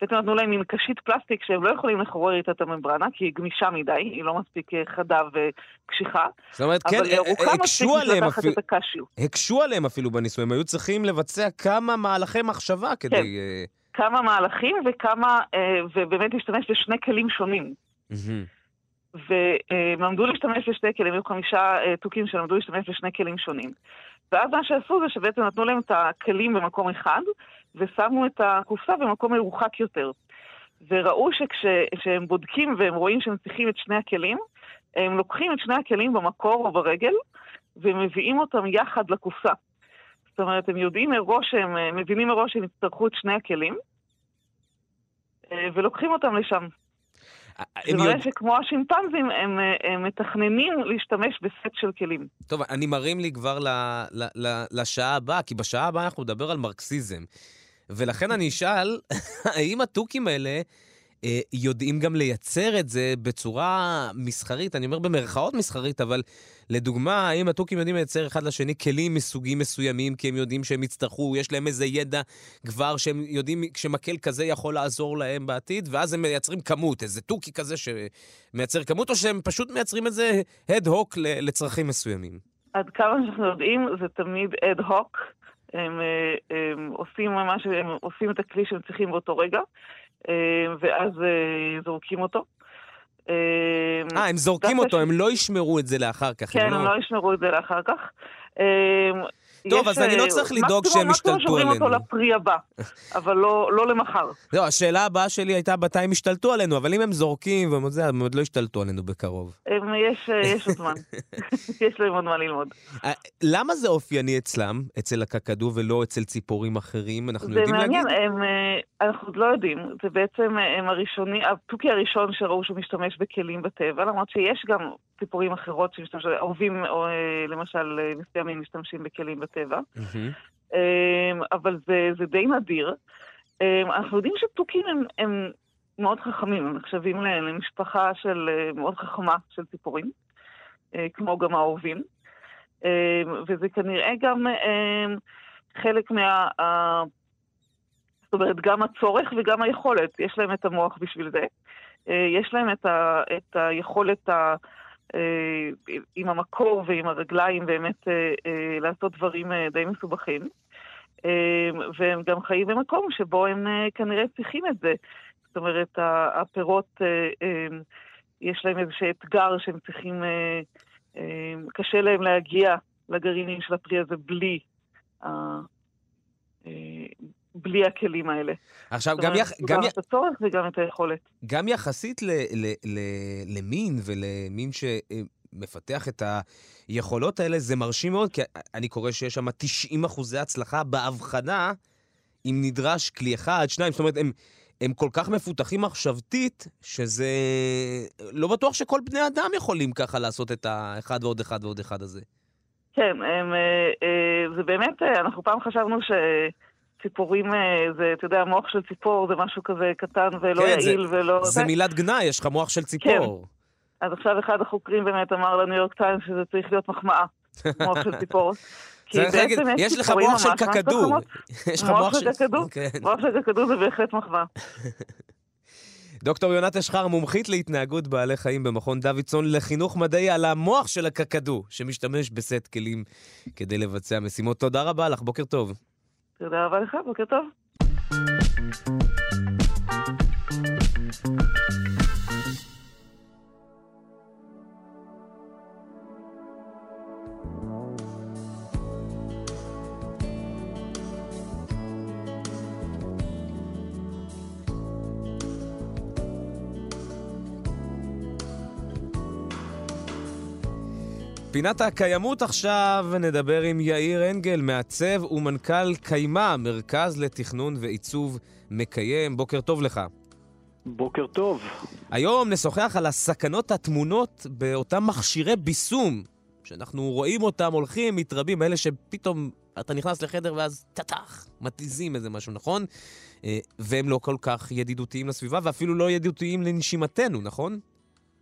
בעצם נתנו להם מין קשית פלסטיק שהם לא יכולים לחורר איתה את הממברנה, כי היא גמישה מדי, היא לא מספיק אה, חדה וקשיחה. זאת אומרת, כן, הקשו עליהם אפילו, הקשו עליהם אפילו בניסוי, הם היו צריכים לבצע כמה מהלכי מחשבה כדי... כן. כמה מהלכים וכמה, ובאמת להשתמש בשני כלים שונים. והם למדו להשתמש בשני כלים, היו חמישה אה, תוכים שלמדו להשתמש בשני כלים שונים. ואז מה שעשו זה שבעצם נתנו להם את הכלים במקום אחד, ושמו את הקופסה במקום מרוחק יותר. וראו שכשהם בודקים והם רואים שהם צריכים את שני הכלים, הם לוקחים את שני הכלים במקור או ברגל, ומביאים אותם יחד לקופסה. זאת אומרת, הם יודעים מראש, הם אה, מבינים מראש שהם יצטרכו את שני הכלים, אה, ולוקחים אותם לשם. זה מראה שכמו השימפנזים, הם, הם מתכננים להשתמש בסט של כלים. טוב, אני מרים לי כבר ל, ל, ל, לשעה הבאה, כי בשעה הבאה אנחנו נדבר על מרקסיזם. ולכן אני אשאל, האם התוכים האלה אה, יודעים גם לייצר את זה בצורה מסחרית, אני אומר במרכאות מסחרית, אבל לדוגמה, האם התוכים יודעים לייצר אחד לשני כלים מסוגים מסוימים, כי הם יודעים שהם יצטרכו, יש להם איזה ידע כבר שהם יודעים שמקל כזה יכול לעזור להם בעתיד, ואז הם מייצרים כמות, איזה תוכי כזה שמייצר כמות, או שהם פשוט מייצרים איזה הד-הוק לצרכים מסוימים? עד כמה שאנחנו יודעים, זה תמיד אד-הוק. הם, אה, הם עושים מה שהם עושים את הכלי שהם צריכים באותו רגע. אה, ואז אה, זורקים אותו. אה, הם זורקים אותו, הם לא ישמרו את זה לאחר כך. כן, הם לא ישמרו את זה לאחר כך. טוב, אז אני לא צריך לדאוג שהם ישתלטו עלינו. מקסימום שומרים אותו לפרי הבא, אבל לא, לא למחר. לא, השאלה הבאה שלי הייתה מתי הם ישתלטו עלינו, אבל אם הם זורקים, הם עוד לא ישתלטו עלינו בקרוב. יש, יש עוד זמן. יש להם עוד מה ללמוד. למה זה אופייני אצלם, אצל הקקדו, ולא אצל ציפורים אחרים? אנחנו יודעים להגיד? זה מעניין, אנחנו עוד לא יודעים. זה בעצם הם הראשונים, התוכי הראשון שראו שהוא משתמש בכלים בטבע, למרות שיש גם ציפורים אחרות שמשתמשים, אהובים, למשל מסוימים משתמשים בכלים בטבע. בטבע, mm-hmm. אבל זה, זה די נדיר. אמ, אנחנו יודעים שתוכים הם, הם מאוד חכמים, הם נחשבים למשפחה של, אה, מאוד חכמה של ציפורים, אה, כמו גם האהובים. אמ, וזה כנראה גם חלק מה... זאת אומרת, גם הצורך וגם היכולת. יש להם את המוח בשביל זה. אה, יש להם את, ה, את היכולת ה... אה, עם המקור ועם הרגליים באמת אה, אה, לעשות דברים די מסובכים. והם גם חיים במקום שבו הם כנראה צריכים את זה. זאת אומרת, הפירות, יש להם איזשהו אתגר שהם צריכים, קשה להם להגיע לגרעינים של הפרי הזה בלי בלי הכלים האלה. עכשיו, גם... יח... גם את הצורך וגם את היכולת. גם יחסית ל... ל... ל... למין ולמין שמפתח את היכולות האלה, זה מרשים מאוד, כי אני קורא שיש שם 90 אחוזי הצלחה בהבחנה, אם נדרש כלי אחד, שניים, זאת אומרת, הם... הם כל כך מפותחים מחשבתית, שזה... לא בטוח שכל בני אדם יכולים ככה לעשות את האחד ועוד אחד ועוד אחד הזה. כן, הם, אה, אה, זה באמת, אה, אנחנו פעם חשבנו ש... ציפורים, אה, זה, אתה יודע, מוח של ציפור זה משהו כזה קטן ולא כן, יעיל זה, ולא... זה זה מילת גנאי, יש לך מוח של ציפור. כן. אז עכשיו אחד החוקרים באמת אמר לניו יורק טיימס שזה צריך להיות מחמאה, מוח של ציפור. כי בעצם יש לך מוח של קקדו. יש לך מוח של קקדו? כן. מוח של קקדו זה בהחלט מחווה. דוקטור יונת אשחר, מומחית להתנהגות בעלי חיים במכון דוידסון לחינוך מדעי על המוח של הקקדו, שמשתמש בסט כלים כדי לבצע משימות. תודה רבה לך, בוקר טוב. תודה רבה לך, בוקר טוב. פינת הקיימות עכשיו נדבר עם יאיר אנגל, מעצב ומנכ"ל קיימה, מרכז לתכנון ועיצוב מקיים. בוקר טוב לך. בוקר טוב. היום נשוחח על הסכנות הטמונות באותם מכשירי בישום, שאנחנו רואים אותם הולכים, מתרבים, אלה שפתאום אתה נכנס לחדר ואז טטח, מתיזים איזה משהו, נכון? אה, והם לא כל כך ידידותיים לסביבה, ואפילו לא ידידותיים לנשימתנו, נכון?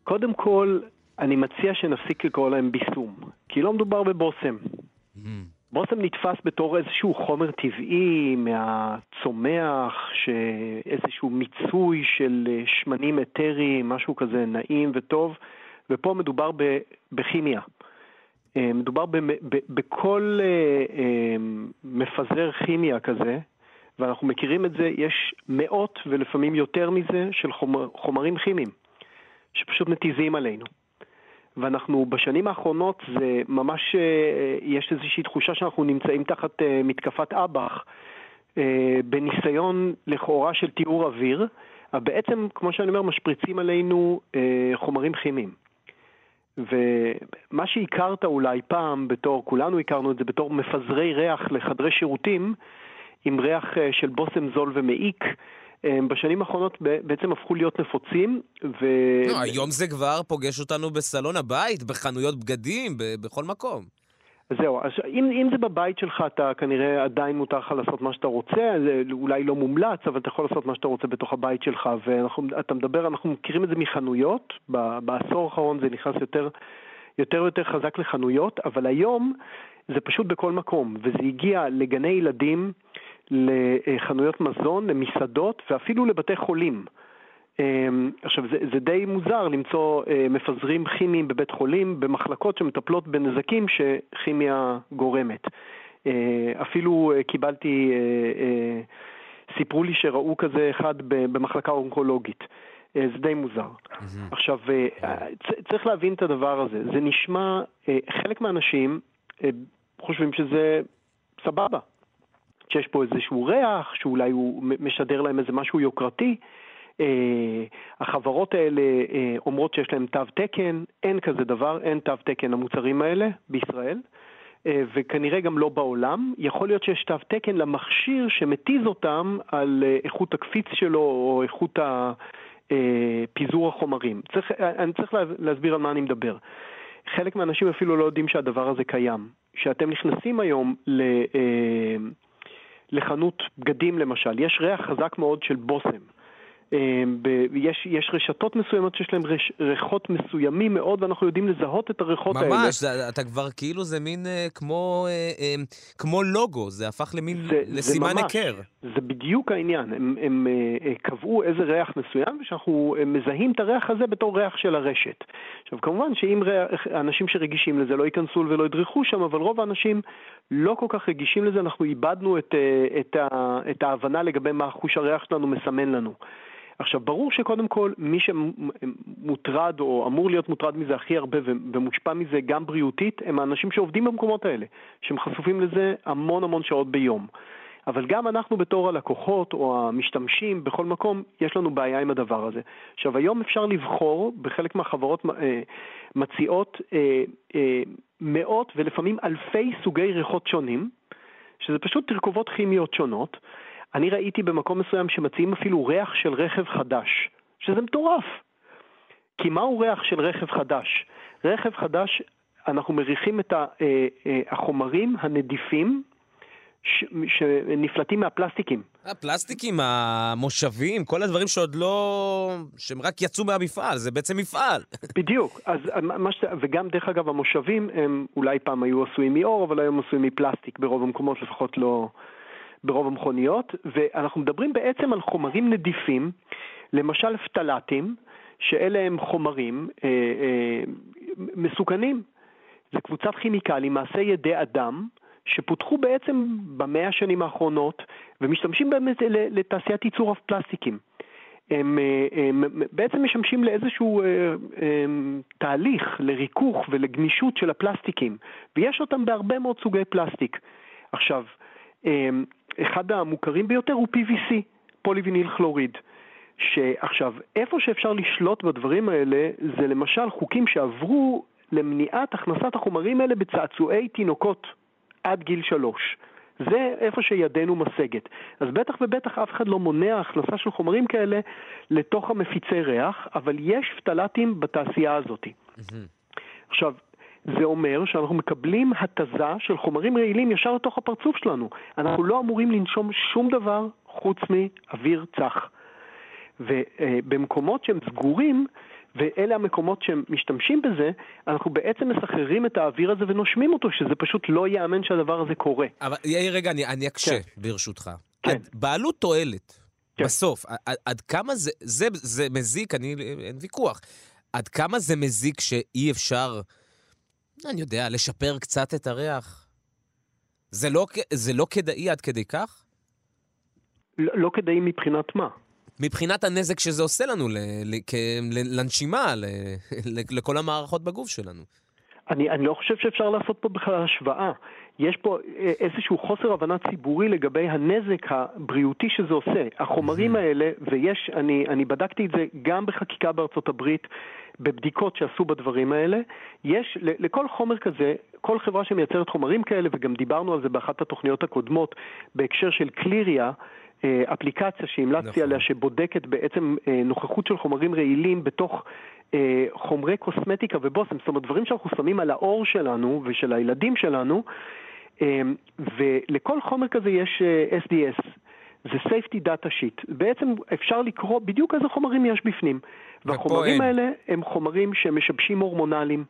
קודם כל, אני מציע שנפסיק לקרוא להם ביסום, כי לא מדובר בבושם. בושם נתפס בתור איזשהו חומר טבעי מהצומח, איזשהו מיצוי של אה, שמנים אתריים, משהו כזה נעים וטוב, ופה מדובר ב- בכימיה. אה, מדובר במ- ב- בכל אה, מפזר כימיה כזה, ואנחנו מכירים את זה, יש מאות ולפעמים יותר מזה של חומר, חומרים כימיים שפשוט מתיזים עלינו. ואנחנו בשנים האחרונות זה ממש, אה, יש איזושהי תחושה שאנחנו נמצאים תחת אה, מתקפת אב"ח, אה, בניסיון לכאורה של טיהור אוויר, אבל בעצם, כמו שאני אומר, משפריצים עלינו חומרים כימיים. ומה שהכרת אולי פעם בתור, כולנו הכרנו את זה בתור מפזרי ריח לחדרי שירותים, עם ריח של בושם זול ומעיק, בשנים האחרונות בעצם הפכו להיות נפוצים, ו... לא, היום זה כבר פוגש אותנו בסלון הבית, בחנויות בגדים, בכל מקום. זהו, אז אם, אם זה בבית שלך, אתה כנראה עדיין מותר לך לעשות מה שאתה רוצה, זה אולי לא מומלץ, אבל אתה יכול לעשות מה שאתה רוצה בתוך הבית שלך, ואתה מדבר, אנחנו מכירים את זה מחנויות, בעשור האחרון זה נכנס יותר יותר ויותר חזק לחנויות, אבל היום זה פשוט בכל מקום, וזה הגיע לגני ילדים, לחנויות מזון, למסעדות ואפילו לבתי חולים. אמ, עכשיו, זה, זה די מוזר למצוא אה, מפזרים כימיים בבית חולים, במחלקות שמטפלות בנזקים שכימיה גורמת. אה, אפילו אה, קיבלתי, סיפרו לי שראו כזה אחד במחלקה אונקולוגית. זה די מוזר. עכשיו, צריך להבין את הדבר הזה. זה נשמע, חלק מהאנשים חושבים שזה סבבה. שיש פה איזשהו ריח, שאולי הוא משדר להם איזה משהו יוקרתי. Uh, החברות האלה uh, אומרות שיש להם תו תקן, אין כזה דבר, אין תו תקן למוצרים האלה בישראל, uh, וכנראה גם לא בעולם. יכול להיות שיש תו תקן למכשיר שמתיז אותם על uh, איכות הקפיץ שלו או איכות uh, פיזור החומרים. צריך, אני צריך להסביר על מה אני מדבר. חלק מהאנשים אפילו לא יודעים שהדבר הזה קיים. כשאתם נכנסים היום ל... לחנות בגדים למשל, יש ריח חזק מאוד של בושם. אמ, יש, יש רשתות מסוימות שיש להן רש, ריחות מסוימים מאוד, ואנחנו יודעים לזהות את הריחות ממש, האלה. ממש, אתה כבר כאילו זה מין אה, כמו, אה, אה, כמו לוגו, זה הפך למין, זה, לסימן היכר. זה בדיוק העניין, הם, הם אה, אה, קבעו איזה ריח מסוים, ושאנחנו אה, מזהים את הריח הזה בתור ריח של הרשת. עכשיו, כמובן שאם ריח, אנשים שרגישים לזה לא ייכנסו ולא ידרכו שם, אבל רוב האנשים לא כל כך רגישים לזה, אנחנו איבדנו את, אה, את, ה, את ההבנה לגבי מה חוש הריח שלנו מסמן לנו. עכשיו, ברור שקודם כל, מי שמוטרד או אמור להיות מוטרד מזה הכי הרבה ומושפע מזה גם בריאותית, הם האנשים שעובדים במקומות האלה, שהם חשופים לזה המון המון שעות ביום. אבל גם אנחנו בתור הלקוחות או המשתמשים בכל מקום, יש לנו בעיה עם הדבר הזה. עכשיו, היום אפשר לבחור, בחלק מהחברות אה, מציעות אה, אה, מאות ולפעמים אלפי סוגי ריחות שונים, שזה פשוט תרכובות כימיות שונות. אני ראיתי במקום מסוים שמציעים אפילו ריח של רכב חדש, שזה מטורף. כי מהו ריח של רכב חדש? רכב חדש, אנחנו מריחים את החומרים הנדיפים שנפלטים מהפלסטיקים. הפלסטיקים, המושבים, כל הדברים שעוד לא... שהם רק יצאו מהמפעל, זה בעצם מפעל. בדיוק. אז מה ש... וגם, דרך אגב, המושבים הם אולי פעם היו עשויים מאור, אבל היום עשויים מפלסטיק ברוב המקומות, לפחות לא ברוב המכוניות. ואנחנו מדברים בעצם על חומרים נדיפים, למשל פטלטים, שאלה הם חומרים אה, אה, מסוכנים. זה קבוצת כימיקלים, מעשה ידי אדם, שפותחו בעצם במאה השנים האחרונות ומשתמשים באמת לתעשיית ייצור הפלסטיקים. הם, הם בעצם משמשים לאיזשהו אה, אה, תהליך לריכוך ולגמישות של הפלסטיקים, ויש אותם בהרבה מאוד סוגי פלסטיק. עכשיו, אה, אחד המוכרים ביותר הוא PVC, פוליביניל כלוריד. שעכשיו, איפה שאפשר לשלוט בדברים האלה, זה למשל חוקים שעברו למניעת הכנסת החומרים האלה בצעצועי תינוקות. עד גיל שלוש. זה איפה שידנו משגת. אז בטח ובטח אף אחד לא מונע הכנסה של חומרים כאלה לתוך המפיצי ריח, אבל יש פטלטים בתעשייה הזאת. עכשיו, זה אומר שאנחנו מקבלים התזה של חומרים רעילים ישר לתוך הפרצוף שלנו. אנחנו לא אמורים לנשום שום דבר חוץ מאוויר צח. ובמקומות שהם סגורים, ואלה המקומות שמשתמשים בזה, אנחנו בעצם מסחררים את האוויר הזה ונושמים אותו, שזה פשוט לא ייאמן שהדבר הזה קורה. אבל יאיר, רגע, אני, אני אקשה, כן. ברשותך. כן. בעלות תועלת, כן. בסוף, עד, עד כמה זה, זה, זה מזיק, אני, אין ויכוח. עד כמה זה מזיק שאי אפשר, אני יודע, לשפר קצת את הריח? זה לא, זה לא כדאי עד כדי כך? לא, לא כדאי מבחינת מה? מבחינת הנזק שזה עושה לנו לנשימה, לכל המערכות בגוף שלנו. אני, אני לא חושב שאפשר לעשות פה בכלל השוואה. יש פה אה, איזשהו חוסר הבנה ציבורי לגבי הנזק הבריאותי שזה עושה. החומרים האלה, ויש, אני, אני בדקתי את זה גם בחקיקה בארצות הברית, בבדיקות שעשו בדברים האלה, יש לכל חומר כזה, כל חברה שמייצרת חומרים כאלה, וגם דיברנו על זה באחת התוכניות הקודמות, בהקשר של קליריה, אה, אפליקציה שהמלצתי נכון. עליה, שבודקת בעצם אה, נוכחות של חומרים רעילים בתוך חומרי קוסמטיקה ובושם, זאת אומרת דברים שאנחנו שמים על האור שלנו ושל הילדים שלנו, ולכל חומר כזה יש SDS. זה safety data sheet. בעצם אפשר לקרוא בדיוק איזה חומרים יש בפנים. והחומרים האלה הם חומרים שמשבשים הורמונליים,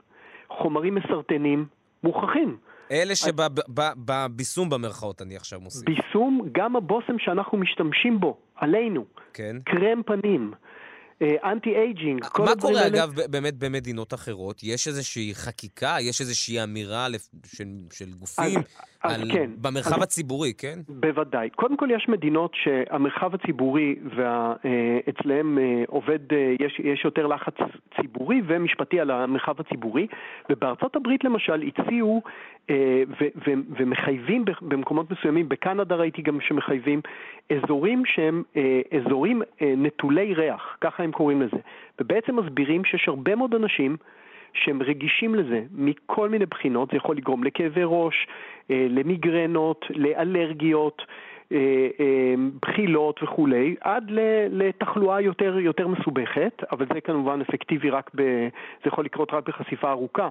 חומרים מסרטנים, מוכחים. אלה שבביסום במרכאות אני עכשיו מוסיף. ביסום, גם הבושם שאנחנו משתמשים בו, עלינו. כן. קרם פנים. anti aging, הדברים האלה. מה קורה, אגב, באמת במדינות אחרות? יש איזושהי חקיקה, יש איזושהי אמירה של, של גופים אז, על, אז כן. במרחב אז, הציבורי, כן? בוודאי. קודם כל, יש מדינות שהמרחב הציבורי, ואצלהם אה, אה, עובד, אה, יש, יש יותר לחץ ציבורי ומשפטי על המרחב הציבורי, ובארצות הברית למשל הציעו ו, ומחייבים במקומות מסוימים, בקנדה ראיתי גם שמחייבים, אזורים שהם אזורים נטולי ריח, ככה הם קוראים לזה, ובעצם מסבירים שיש הרבה מאוד אנשים שהם רגישים לזה מכל מיני בחינות, זה יכול לגרום לכאבי ראש, אה, למיגרנות, לאלרגיות, אה, אה, בחילות וכולי, עד לתחלואה יותר, יותר מסובכת, אבל זה כמובן אפקטיבי רק ב... זה יכול לקרות רק בחשיפה ארוכה.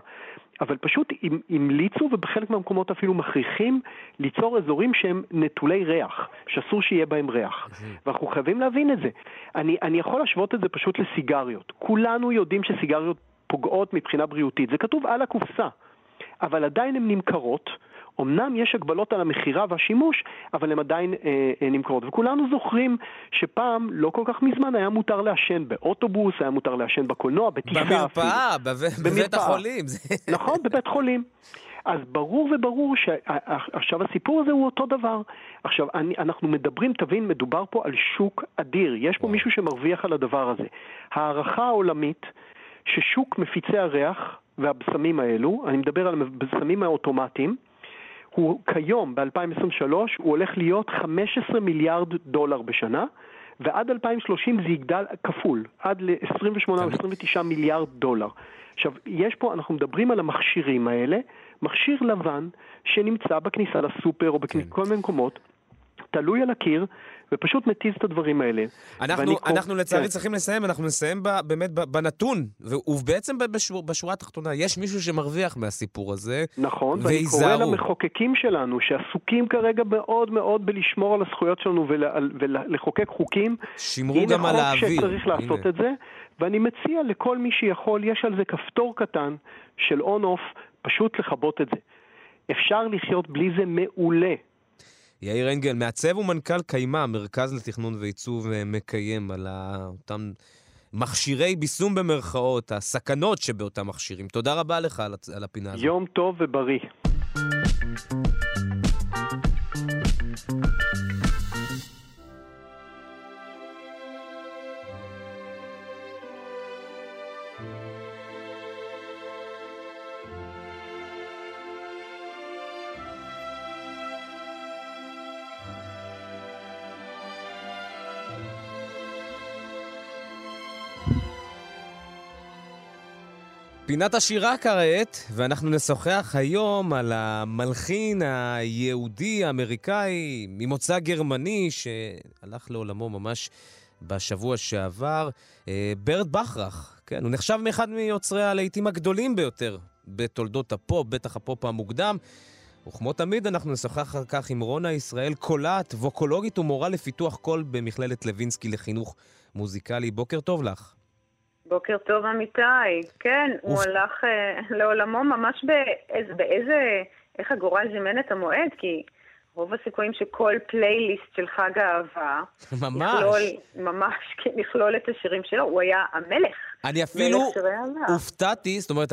אבל פשוט המליצו ובחלק מהמקומות אפילו מכריחים ליצור אזורים שהם נטולי ריח, שאסור שיהיה בהם ריח. ואנחנו חייבים להבין את זה. אני, אני יכול להשוות את זה פשוט לסיגריות. כולנו יודעים שסיגריות פוגעות מבחינה בריאותית, זה כתוב על הקופסה, אבל עדיין הן נמכרות. אמנם יש הגבלות על המכירה והשימוש, אבל הן עדיין אה, אה, נמכרות. וכולנו זוכרים שפעם, לא כל כך מזמן, היה מותר לעשן באוטובוס, היה מותר לעשן בקולנוע, בטיסה במרפאה, בבית החולים. נכון, בבית חולים. אז ברור וברור שעכשיו הסיפור הזה הוא אותו דבר. עכשיו, אני, אנחנו מדברים, תבין, מדובר פה על שוק אדיר. יש פה מישהו שמרוויח על הדבר הזה. הערכה העולמית ששוק מפיצי הריח והבשמים האלו, אני מדבר על הבשמים האוטומטיים, הוא כיום, ב-2023, הוא הולך להיות 15 מיליארד דולר בשנה, ועד 2030 זה יגדל כפול, עד ל-28 או 29 מיליארד דולר. עכשיו, יש פה, אנחנו מדברים על המכשירים האלה, מכשיר לבן שנמצא בכניסה לסופר או בכל כן. מיני מקומות, תלוי על הקיר, ופשוט מתיז את הדברים האלה. אנחנו, אנחנו קור- לצערי כן. צריכים לסיים, אנחנו נסיים ב, באמת ב- בנתון, ובעצם בשור, בשורה התחתונה, יש מישהו שמרוויח מהסיפור הזה. נכון, ואני קורא והיזהרו. למחוקקים שלנו, שעסוקים כרגע מאוד מאוד בלשמור על הזכויות שלנו ול- ולחוקק חוקים. שמרו גם על הנה האוויר. חוק שצריך לעשות הנה. את זה, ואני מציע לכל מי שיכול, יש על זה כפתור קטן של און-אוף, פשוט לכבות את זה. אפשר לחיות בלי זה מעולה. יאיר אנגל, מעצב ומנכ"ל קיימה, מרכז לתכנון ועיצוב אה, מקיים על אותם מכשירי בישום במרכאות, הסכנות שבאותם מכשירים. תודה רבה לך על, על הפינה הזאת. יום טוב ובריא. פינת השירה כעת, ואנחנו נשוחח היום על המלחין היהודי האמריקאי ממוצא גרמני שהלך לעולמו ממש בשבוע שעבר, אה, ברט בכרך. כן, הוא נחשב מאחד מיוצרי הלהיטים הגדולים ביותר בתולדות הפופ, בטח הפופ המוקדם. וכמו תמיד אנחנו נשוחח על כך עם רונה ישראל קולת, ווקולוגית ומורה לפיתוח קול במכללת לוינסקי לחינוך מוזיקלי. בוקר טוב לך. בוקר טוב, אמיתי. כן, הוא. הלך אה, לעולמו ממש באיזה, באיזה, איך הגורל זימן את המועד, כי רוב הסיכויים שכל פלייליסט של חג האהבה, ממש. יכלול, ממש, כן, לכלול את השירים שלו, הוא היה המלך. אני אפילו. הופתעתי, זאת אומרת,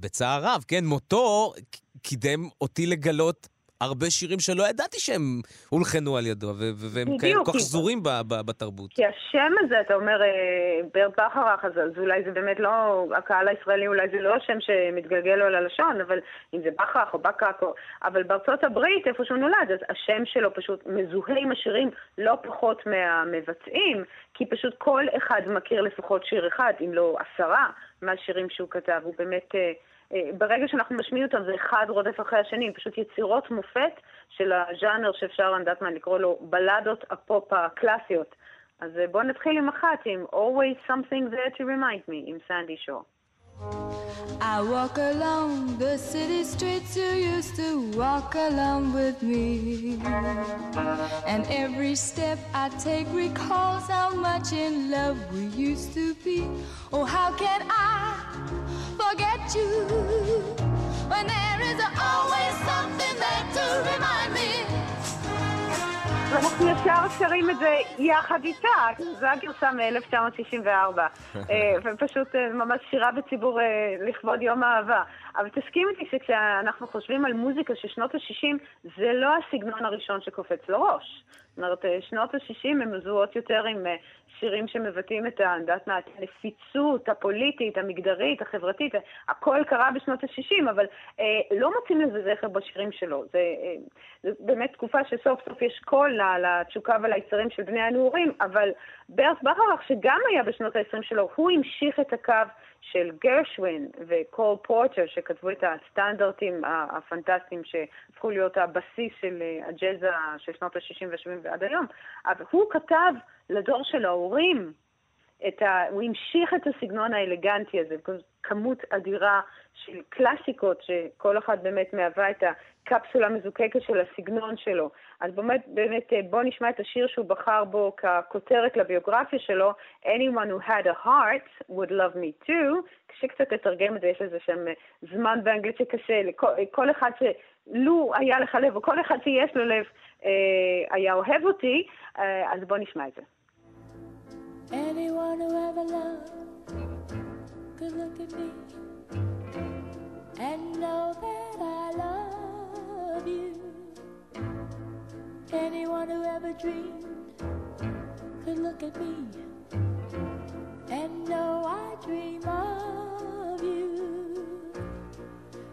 בצער רב, כן, מותו קידם אותי לגלות הרבה שירים שלא ידעתי שהם הולחנו על ידו, והם כאלה כל כך שזורים בתרבות. כי השם הזה, אתה אומר, אה, ברד בכרך, אז, אז אולי זה באמת לא, הקהל הישראלי אולי זה לא השם שמתגלגל לו על הלשון, אבל אם זה בכרך או בקק, אבל בארצות הברית, איפה שהוא נולד, אז השם שלו פשוט מזוהה עם השירים לא פחות מהמבצעים, כי פשוט כל אחד מכיר לפחות שיר אחד, אם לא עשרה, מהשירים שהוא כתב. הוא באמת... אה, אה, ברגע שאנחנו משמיעים אותם זה אחד רודף אחרי השני, פשוט יצירות מופת של הז'אנר שאפשר, מה, לקרוא לו בלדות הפופ הקלאסיות. אז אה, בואו נתחיל עם אחת, עם Always Something There to Remind Me, עם סנדי שור. I walk along the city streets you used to walk along with me. And every step I take recalls how much in love we used to be. Oh, how can I you when there is always something there to remind me? ואנחנו ישר שרים את זה יחד איתה, זו הגרסה מ-1964. ופשוט אה, ממש שירה בציבור אה, לכבוד יום האהבה. אבל תסכים איתי שכשאנחנו חושבים על מוזיקה של שנות ה-60, זה לא הסגנון הראשון שקופץ לראש. זאת אומרת, אה, שנות ה-60 הן מזוהות יותר עם אה, שירים שמבטאים את יודעת מה, הנפיצות הפוליטית, המגדרית, החברתית. הכל קרה בשנות ה-60, אבל אה, לא מוצאים לזה זכר בשירים שלו. זה, אה, זה באמת תקופה שסוף סוף יש קול לתשוקה וליצרים של בני הנעורים, אבל ברט בכרך, שגם היה בשנות ה-20 שלו, הוא המשיך את הקו של גרשווין וקול פורטר, שכתבו את הסטנדרטים הפנטסטיים שהפכו להיות הבסיס של אה, הג'אז ה- של שנות ה-60 וה-70 ועד היום. אבל הוא כתב לדור של ההורים, את ה... הוא המשיך את הסגנון האלגנטי הזה, כמות אדירה של קלאסיקות, שכל אחת באמת מהווה את הקפסולה המזוקקת של הסגנון שלו. אז באמת, באמת, בוא נשמע את השיר שהוא בחר בו ככותרת לביוגרפיה שלו, Anyone who had a heart would love me too. קשה קצת לתרגם את זה, יש לזה שם זמן באנגלית שקשה, לכל, כל אחד שלו היה לך לב, או כל אחד שיש לו לב, אה, היה אוהב אותי, אה, אז בוא נשמע את זה. Anyone who ever loved could look at me and know that I love you. Anyone who ever dreamed could look at me and know I dream of you.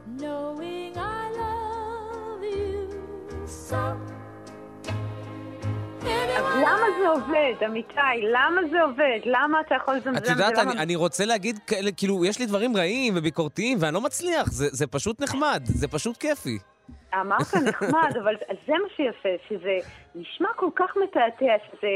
Knowing I love you so. למה זה עובד, אמיתי? למה זה עובד? למה אתה יכול לזמזם? את יודעת, אני, אני רוצה להגיד, כאילו, יש לי דברים רעים וביקורתיים, ואני לא מצליח, זה, זה פשוט נחמד, זה פשוט כיפי. אמרת נחמד, אבל זה מה שיפה, שזה נשמע כל כך מתעתע, שזה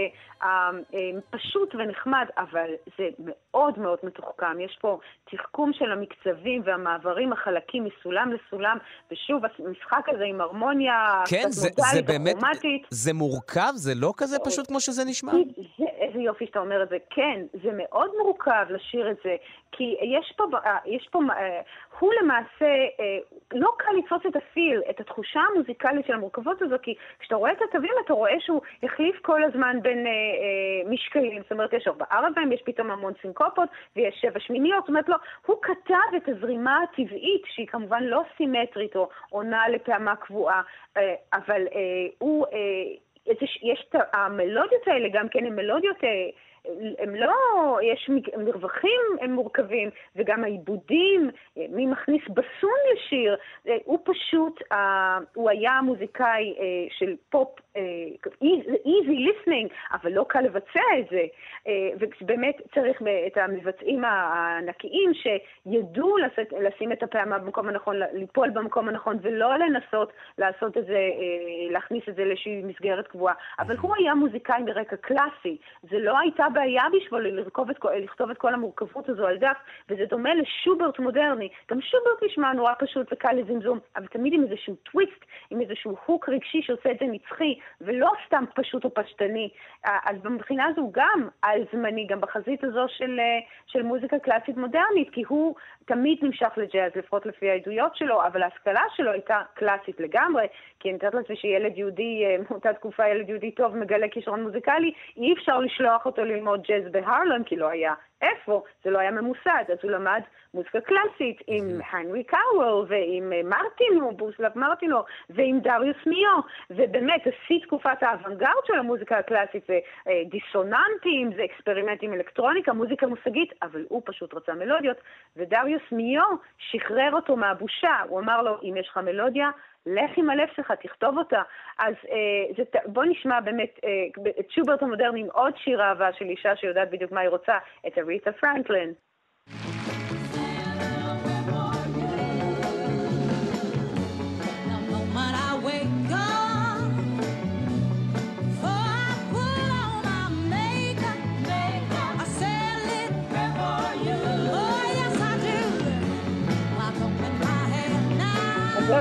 פשוט ונחמד, אבל זה מאוד מאוד מתוחכם. יש פה תחכום של המקצבים והמעברים החלקים מסולם לסולם, ושוב, המשחק הזה עם הרמוניה כן, קצת מודלית זה. זה מורכב? זה לא כזה פשוט כמו שזה נשמע? זה, איזה יופי שאתה אומר את זה. כן, זה מאוד מורכב לשיר את זה, כי יש פה, אה, יש פה, אה, הוא למעשה, אה, לא קל לתפוס את הפיל, את התחושה המוזיקלית של המורכבות הזו, כי כשאתה רואה את התווים אתה רואה שהוא החליף כל הזמן בין אה, אה, משקלים, זאת אומרת, יש ארבעה רבעים, יש פתאום המון סינקופות, ויש שבע שמיניות, זאת אומרת, לא, הוא כתב את הזרימה הטבעית, שהיא כמובן לא סימטרית או עונה לפעמה קבועה, אה, אבל אה, הוא... אה, יש את המלודיות האלה גם כן, הן מלודיות, אה, הם לא, יש מרווחים הם מורכבים, וגם העיבודים, מי מכניס בסון לשיר, אה, הוא פשוט, הוא היה מוזיקאי אה, של פופ, אה, easy listening, אבל לא קל לבצע את זה, ובאמת צריך את המבצעים הענקיים שידעו לשים את הפעמה במקום הנכון, ליפול במקום הנכון, ולא לנסות לעשות את זה, להכניס את זה לאיזושהי מסגרת קבועה. אבל הוא היה מוזיקאי מרקע קלאסי, זה לא הייתה בעיה בשבילו לרכוב את, לכתוב את כל המורכבות הזו על דף, וזה דומה לשוברט מודרני. גם שוברט נשמע נורא פשוט וקל לזמזום, אבל תמיד עם איזשהו טוויסט, עם איזשהו הוק רגשי שעושה את זה נצחי, ולא סתם פשוט או פשטני. אה, אז מבחינה הזו הוא גם על-זמני, גם בחזית הזו של, אה, של מוזיקה קלאסית מודרנית, כי הוא תמיד נמשך לג'אז, לפחות לפי העדויות שלו, אבל ההשכלה שלו הייתה קלאסית לגמרי, כי אני מתארת לעצמי שילד יהודי, אה, מאותה תקופה ילד יהודי טוב מגלה כישרון מוזיקלי, אי אפשר לשלוח אותו ללמוד ג'אז בהרלם, כי לא היה איפה, זה לא היה ממוסד, אז הוא למד מוזיקה קלאסית עם הנרי קאוול ועם מרטינו, בוסלב מרטינו, ועם דריוס מיו, ובאמת, השיא תקופת האוונגרד של המוזיקה הקלאסית זה אה, דיסוננטים, זה אקספרימנטים אלקטרוניקה, מוזיקה מושגית, אבל הוא פשוט רצה מלודיות, ודריוס מיו שחרר אותו מהבושה, הוא אמר לו, אם יש לך מלודיה, לך עם הלב שלך, תכתוב אותה. אז אה, זה, בוא נשמע באמת אה, את שוברט המודרני עם עוד שיר אהבה של אישה שיודעת בדיוק מה היא רוצה, את אריתה פרנקלין.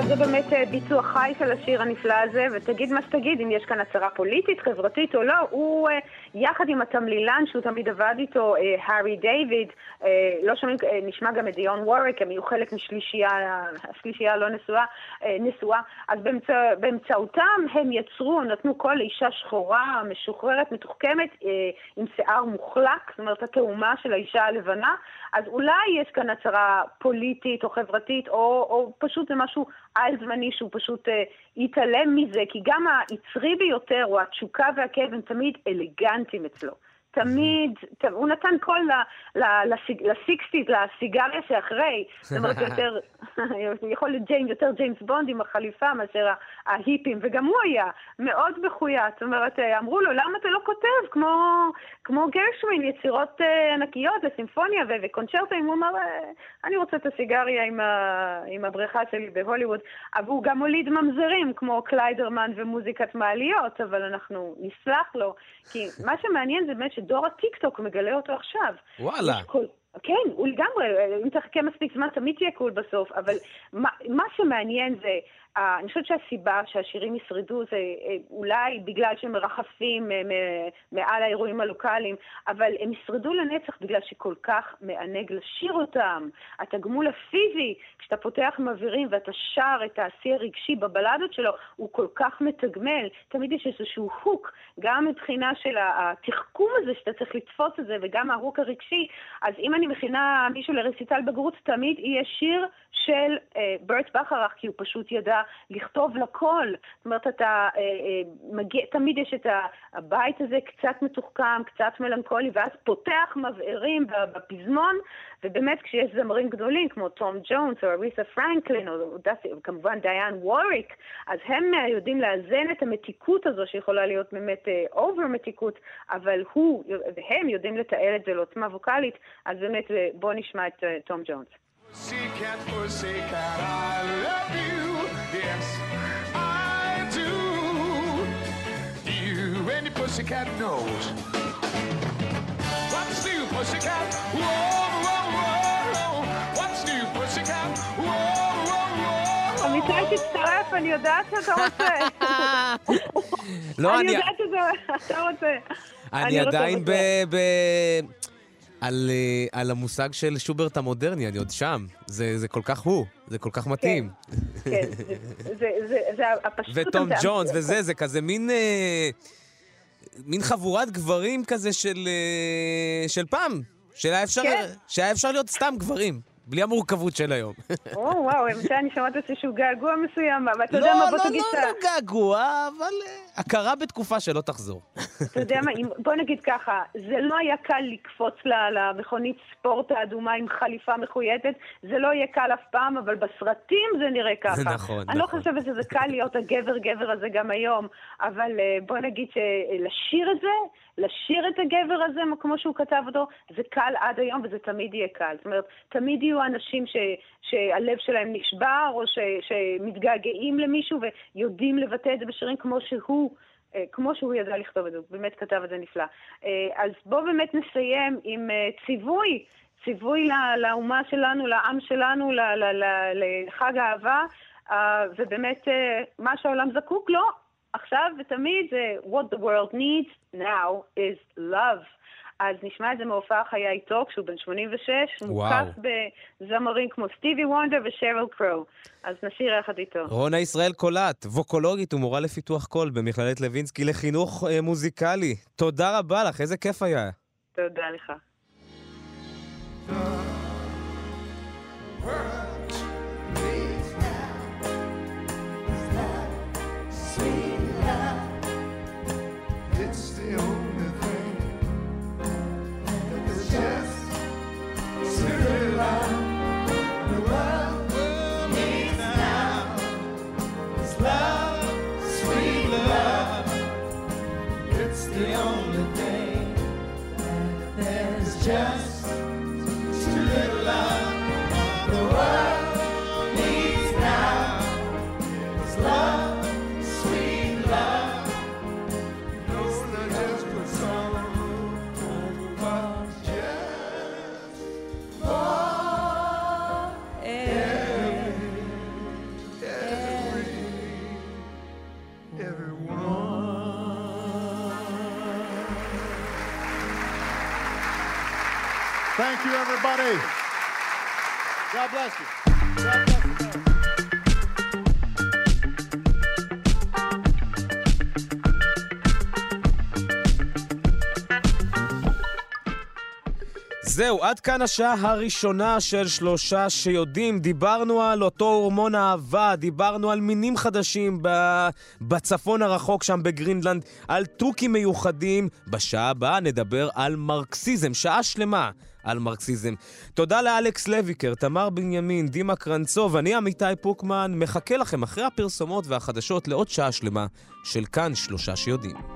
זה באמת אה, ביצוע חי של השיר הנפלא הזה, ותגיד מה שתגיד, אם יש כאן הצהרה פוליטית, חברתית או לא, הוא אה, יחד עם התמלילן שהוא תמיד עבד איתו, אה, הארי דיוויד, לא שומעים, נשמע גם את דיון ווריק, הם יהיו חלק משלישייה, השלישייה הלא נשואה, אה, נשואה, אז באמצע, באמצעותם הם יצרו, נתנו קול לאישה שחורה, משוחררת, מתוחכמת, עם שיער מוחלק, זאת אומרת התאומה של האישה הלבנה, אז אולי יש כאן הצהרה פוליטית או חברתית, או, או פשוט זה משהו על-זמני שהוא פשוט אה, יתעלם מזה, כי גם היצרי ביותר, או התשוקה והכאב, הם תמיד אלגנטיים אצלו. תמיד, הוא נתן קול ל sixties, לסיגריה שאחרי, זאת אומרת יותר, יכול להיות ג'יימס, יותר ג'יימס בונד עם החליפה מאשר ההיפים, וגם הוא היה מאוד מחויט, זאת אומרת, אה, אמרו לו, למה אתה לא כותב? כמו, כמו גרשווין, יצירות אה, ענקיות לסימפוניה וקונצ'רטים, הוא אמר, "אה, אני רוצה את הסיגריה עם, ה- עם הבריכה שלי בהוליווד, אבל הוא גם הוליד ממזרים כמו קליידרמן ומוזיקת מעליות, אבל אנחנו נסלח לו, כי מה שמעניין זה באמת שדור הטיקטוק מגלה אותו עכשיו. וואלה. יש כל... כן, הוא לגמרי, אם תחכה מספיק זמן תמיד תהיה cool בסוף, אבל מה, מה שמעניין זה, אה, אני חושבת שהסיבה שהשירים ישרדו זה אה, אולי בגלל שהם מרחפים מ- מעל האירועים הלוקאליים, אבל הם ישרדו לנצח בגלל שכל כך מענג לשיר אותם. התגמול הפיזי, כשאתה פותח מבהירים ואתה שר את השיא הרגשי בבלדות שלו, הוא כל כך מתגמל. תמיד יש איזשהו הוק, גם מבחינה של התחכום הזה שאתה צריך לתפוס את זה, וגם ההוק הרגשי. אז אם אני מכינה מישהו לרסיטל בגרות, תמיד יהיה שיר של אה, ברט בכרך, כי הוא פשוט ידע לכתוב לכל. זאת אומרת, אתה אה, אה, מגיע, תמיד יש את הבית הזה קצת מתוחכם, קצת מלנכולי, ואז פותח מבערים בפזמון, ובאמת כשיש זמרים גדולים כמו תום ג'ונס או אריתה פרנקלין, או דסטי, כמובן דיון וורוויק, אז הם אה, יודעים לאזן את המתיקות הזו שיכולה להיות באמת over מתיקות, אבל הוא והם יודעים לתעל את זה לעוצמה ווקאלית, אז באמת אה, בואו נשמע את אה, תום ג'ונס. Pussycat, pussycat, I love you. Yes, I do. You and your pussycat knows. What's new, pussycat? Whoa, whoa, whoa. What's new, pussycat? Whoa, whoa, whoa. עמיתי, תצטרף, אני יודעת שאתה רוצה. לא, אני אני... יודעת שאתה רוצה. אני רוצה עדיין ב... על, אה, על המושג של שוברט המודרני, אני עוד שם. זה, זה כל כך הוא, זה כל כך מתאים. כן, זה- זה- זה- זה הפשטות. וטום הזה. ג'ונס וזה, זה כזה מין... אה, מין חבורת גברים כזה של, אה, של פעם. שהיה אפשר, כן. שהיה אפשר להיות סתם גברים, בלי המורכבות של היום. או, וואו, למשל אני שומעת איזשהו געגוע מסוים, אבל אתה יודע לא, מה, בוא לא, תגיד לא, שה- לא געגוע, אבל אה, הכרה בתקופה שלא תחזור. אתה יודע מה, בוא נגיד ככה, זה לא היה קל לקפוץ למכונית ספורט האדומה עם חליפה מחויטת, זה לא יהיה קל אף פעם, אבל בסרטים זה נראה ככה. נכון, אני לא נכון. חושבת שזה קל להיות הגבר-גבר הזה גם היום, אבל אה, בוא נגיד שלשיר את זה, לשיר את הגבר הזה כמו שהוא כתב אותו, זה קל עד היום וזה תמיד יהיה קל. זאת אומרת, תמיד יהיו אנשים ש, שהלב שלהם נשבר, או ש, שמתגעגעים למישהו ויודעים לבטא את זה בשירים כמו שהוא. אה, כמו שהוא ידע לכתוב את זה, הוא באמת כתב את זה נפלא. אה, אז בואו באמת נסיים עם אה, ציווי, ציווי לאומה שלנו, לעם שלנו, לחג האהבה, אה, ובאמת מה שהעולם זקוק לו עכשיו ותמיד זה What the world needs now is love. אז נשמע את זה מהופעה חיה איתו כשהוא בן 86, מוקף בזמרים כמו סטיבי וונדר ושרל קרו. אז נשאיר יחד איתו. רונה ישראל קולט, ווקולוגית ומורה לפיתוח קול במכללת לוינסקי לחינוך אה, מוזיקלי. תודה רבה לך, איזה כיף היה. תודה לך. עד כאן השעה הראשונה של שלושה שיודעים. דיברנו על אותו הורמון אהבה, דיברנו על מינים חדשים. בצפון הרחוק שם בגרינלנד, על תוכים מיוחדים. בשעה הבאה נדבר על מרקסיזם, שעה שלמה על מרקסיזם. תודה לאלכס לויקר, תמר בנימין, דימה קרנצוב, אני עמיתי פוקמן, מחכה לכם אחרי הפרסומות והחדשות לעוד שעה שלמה של כאן שלושה שיודעים.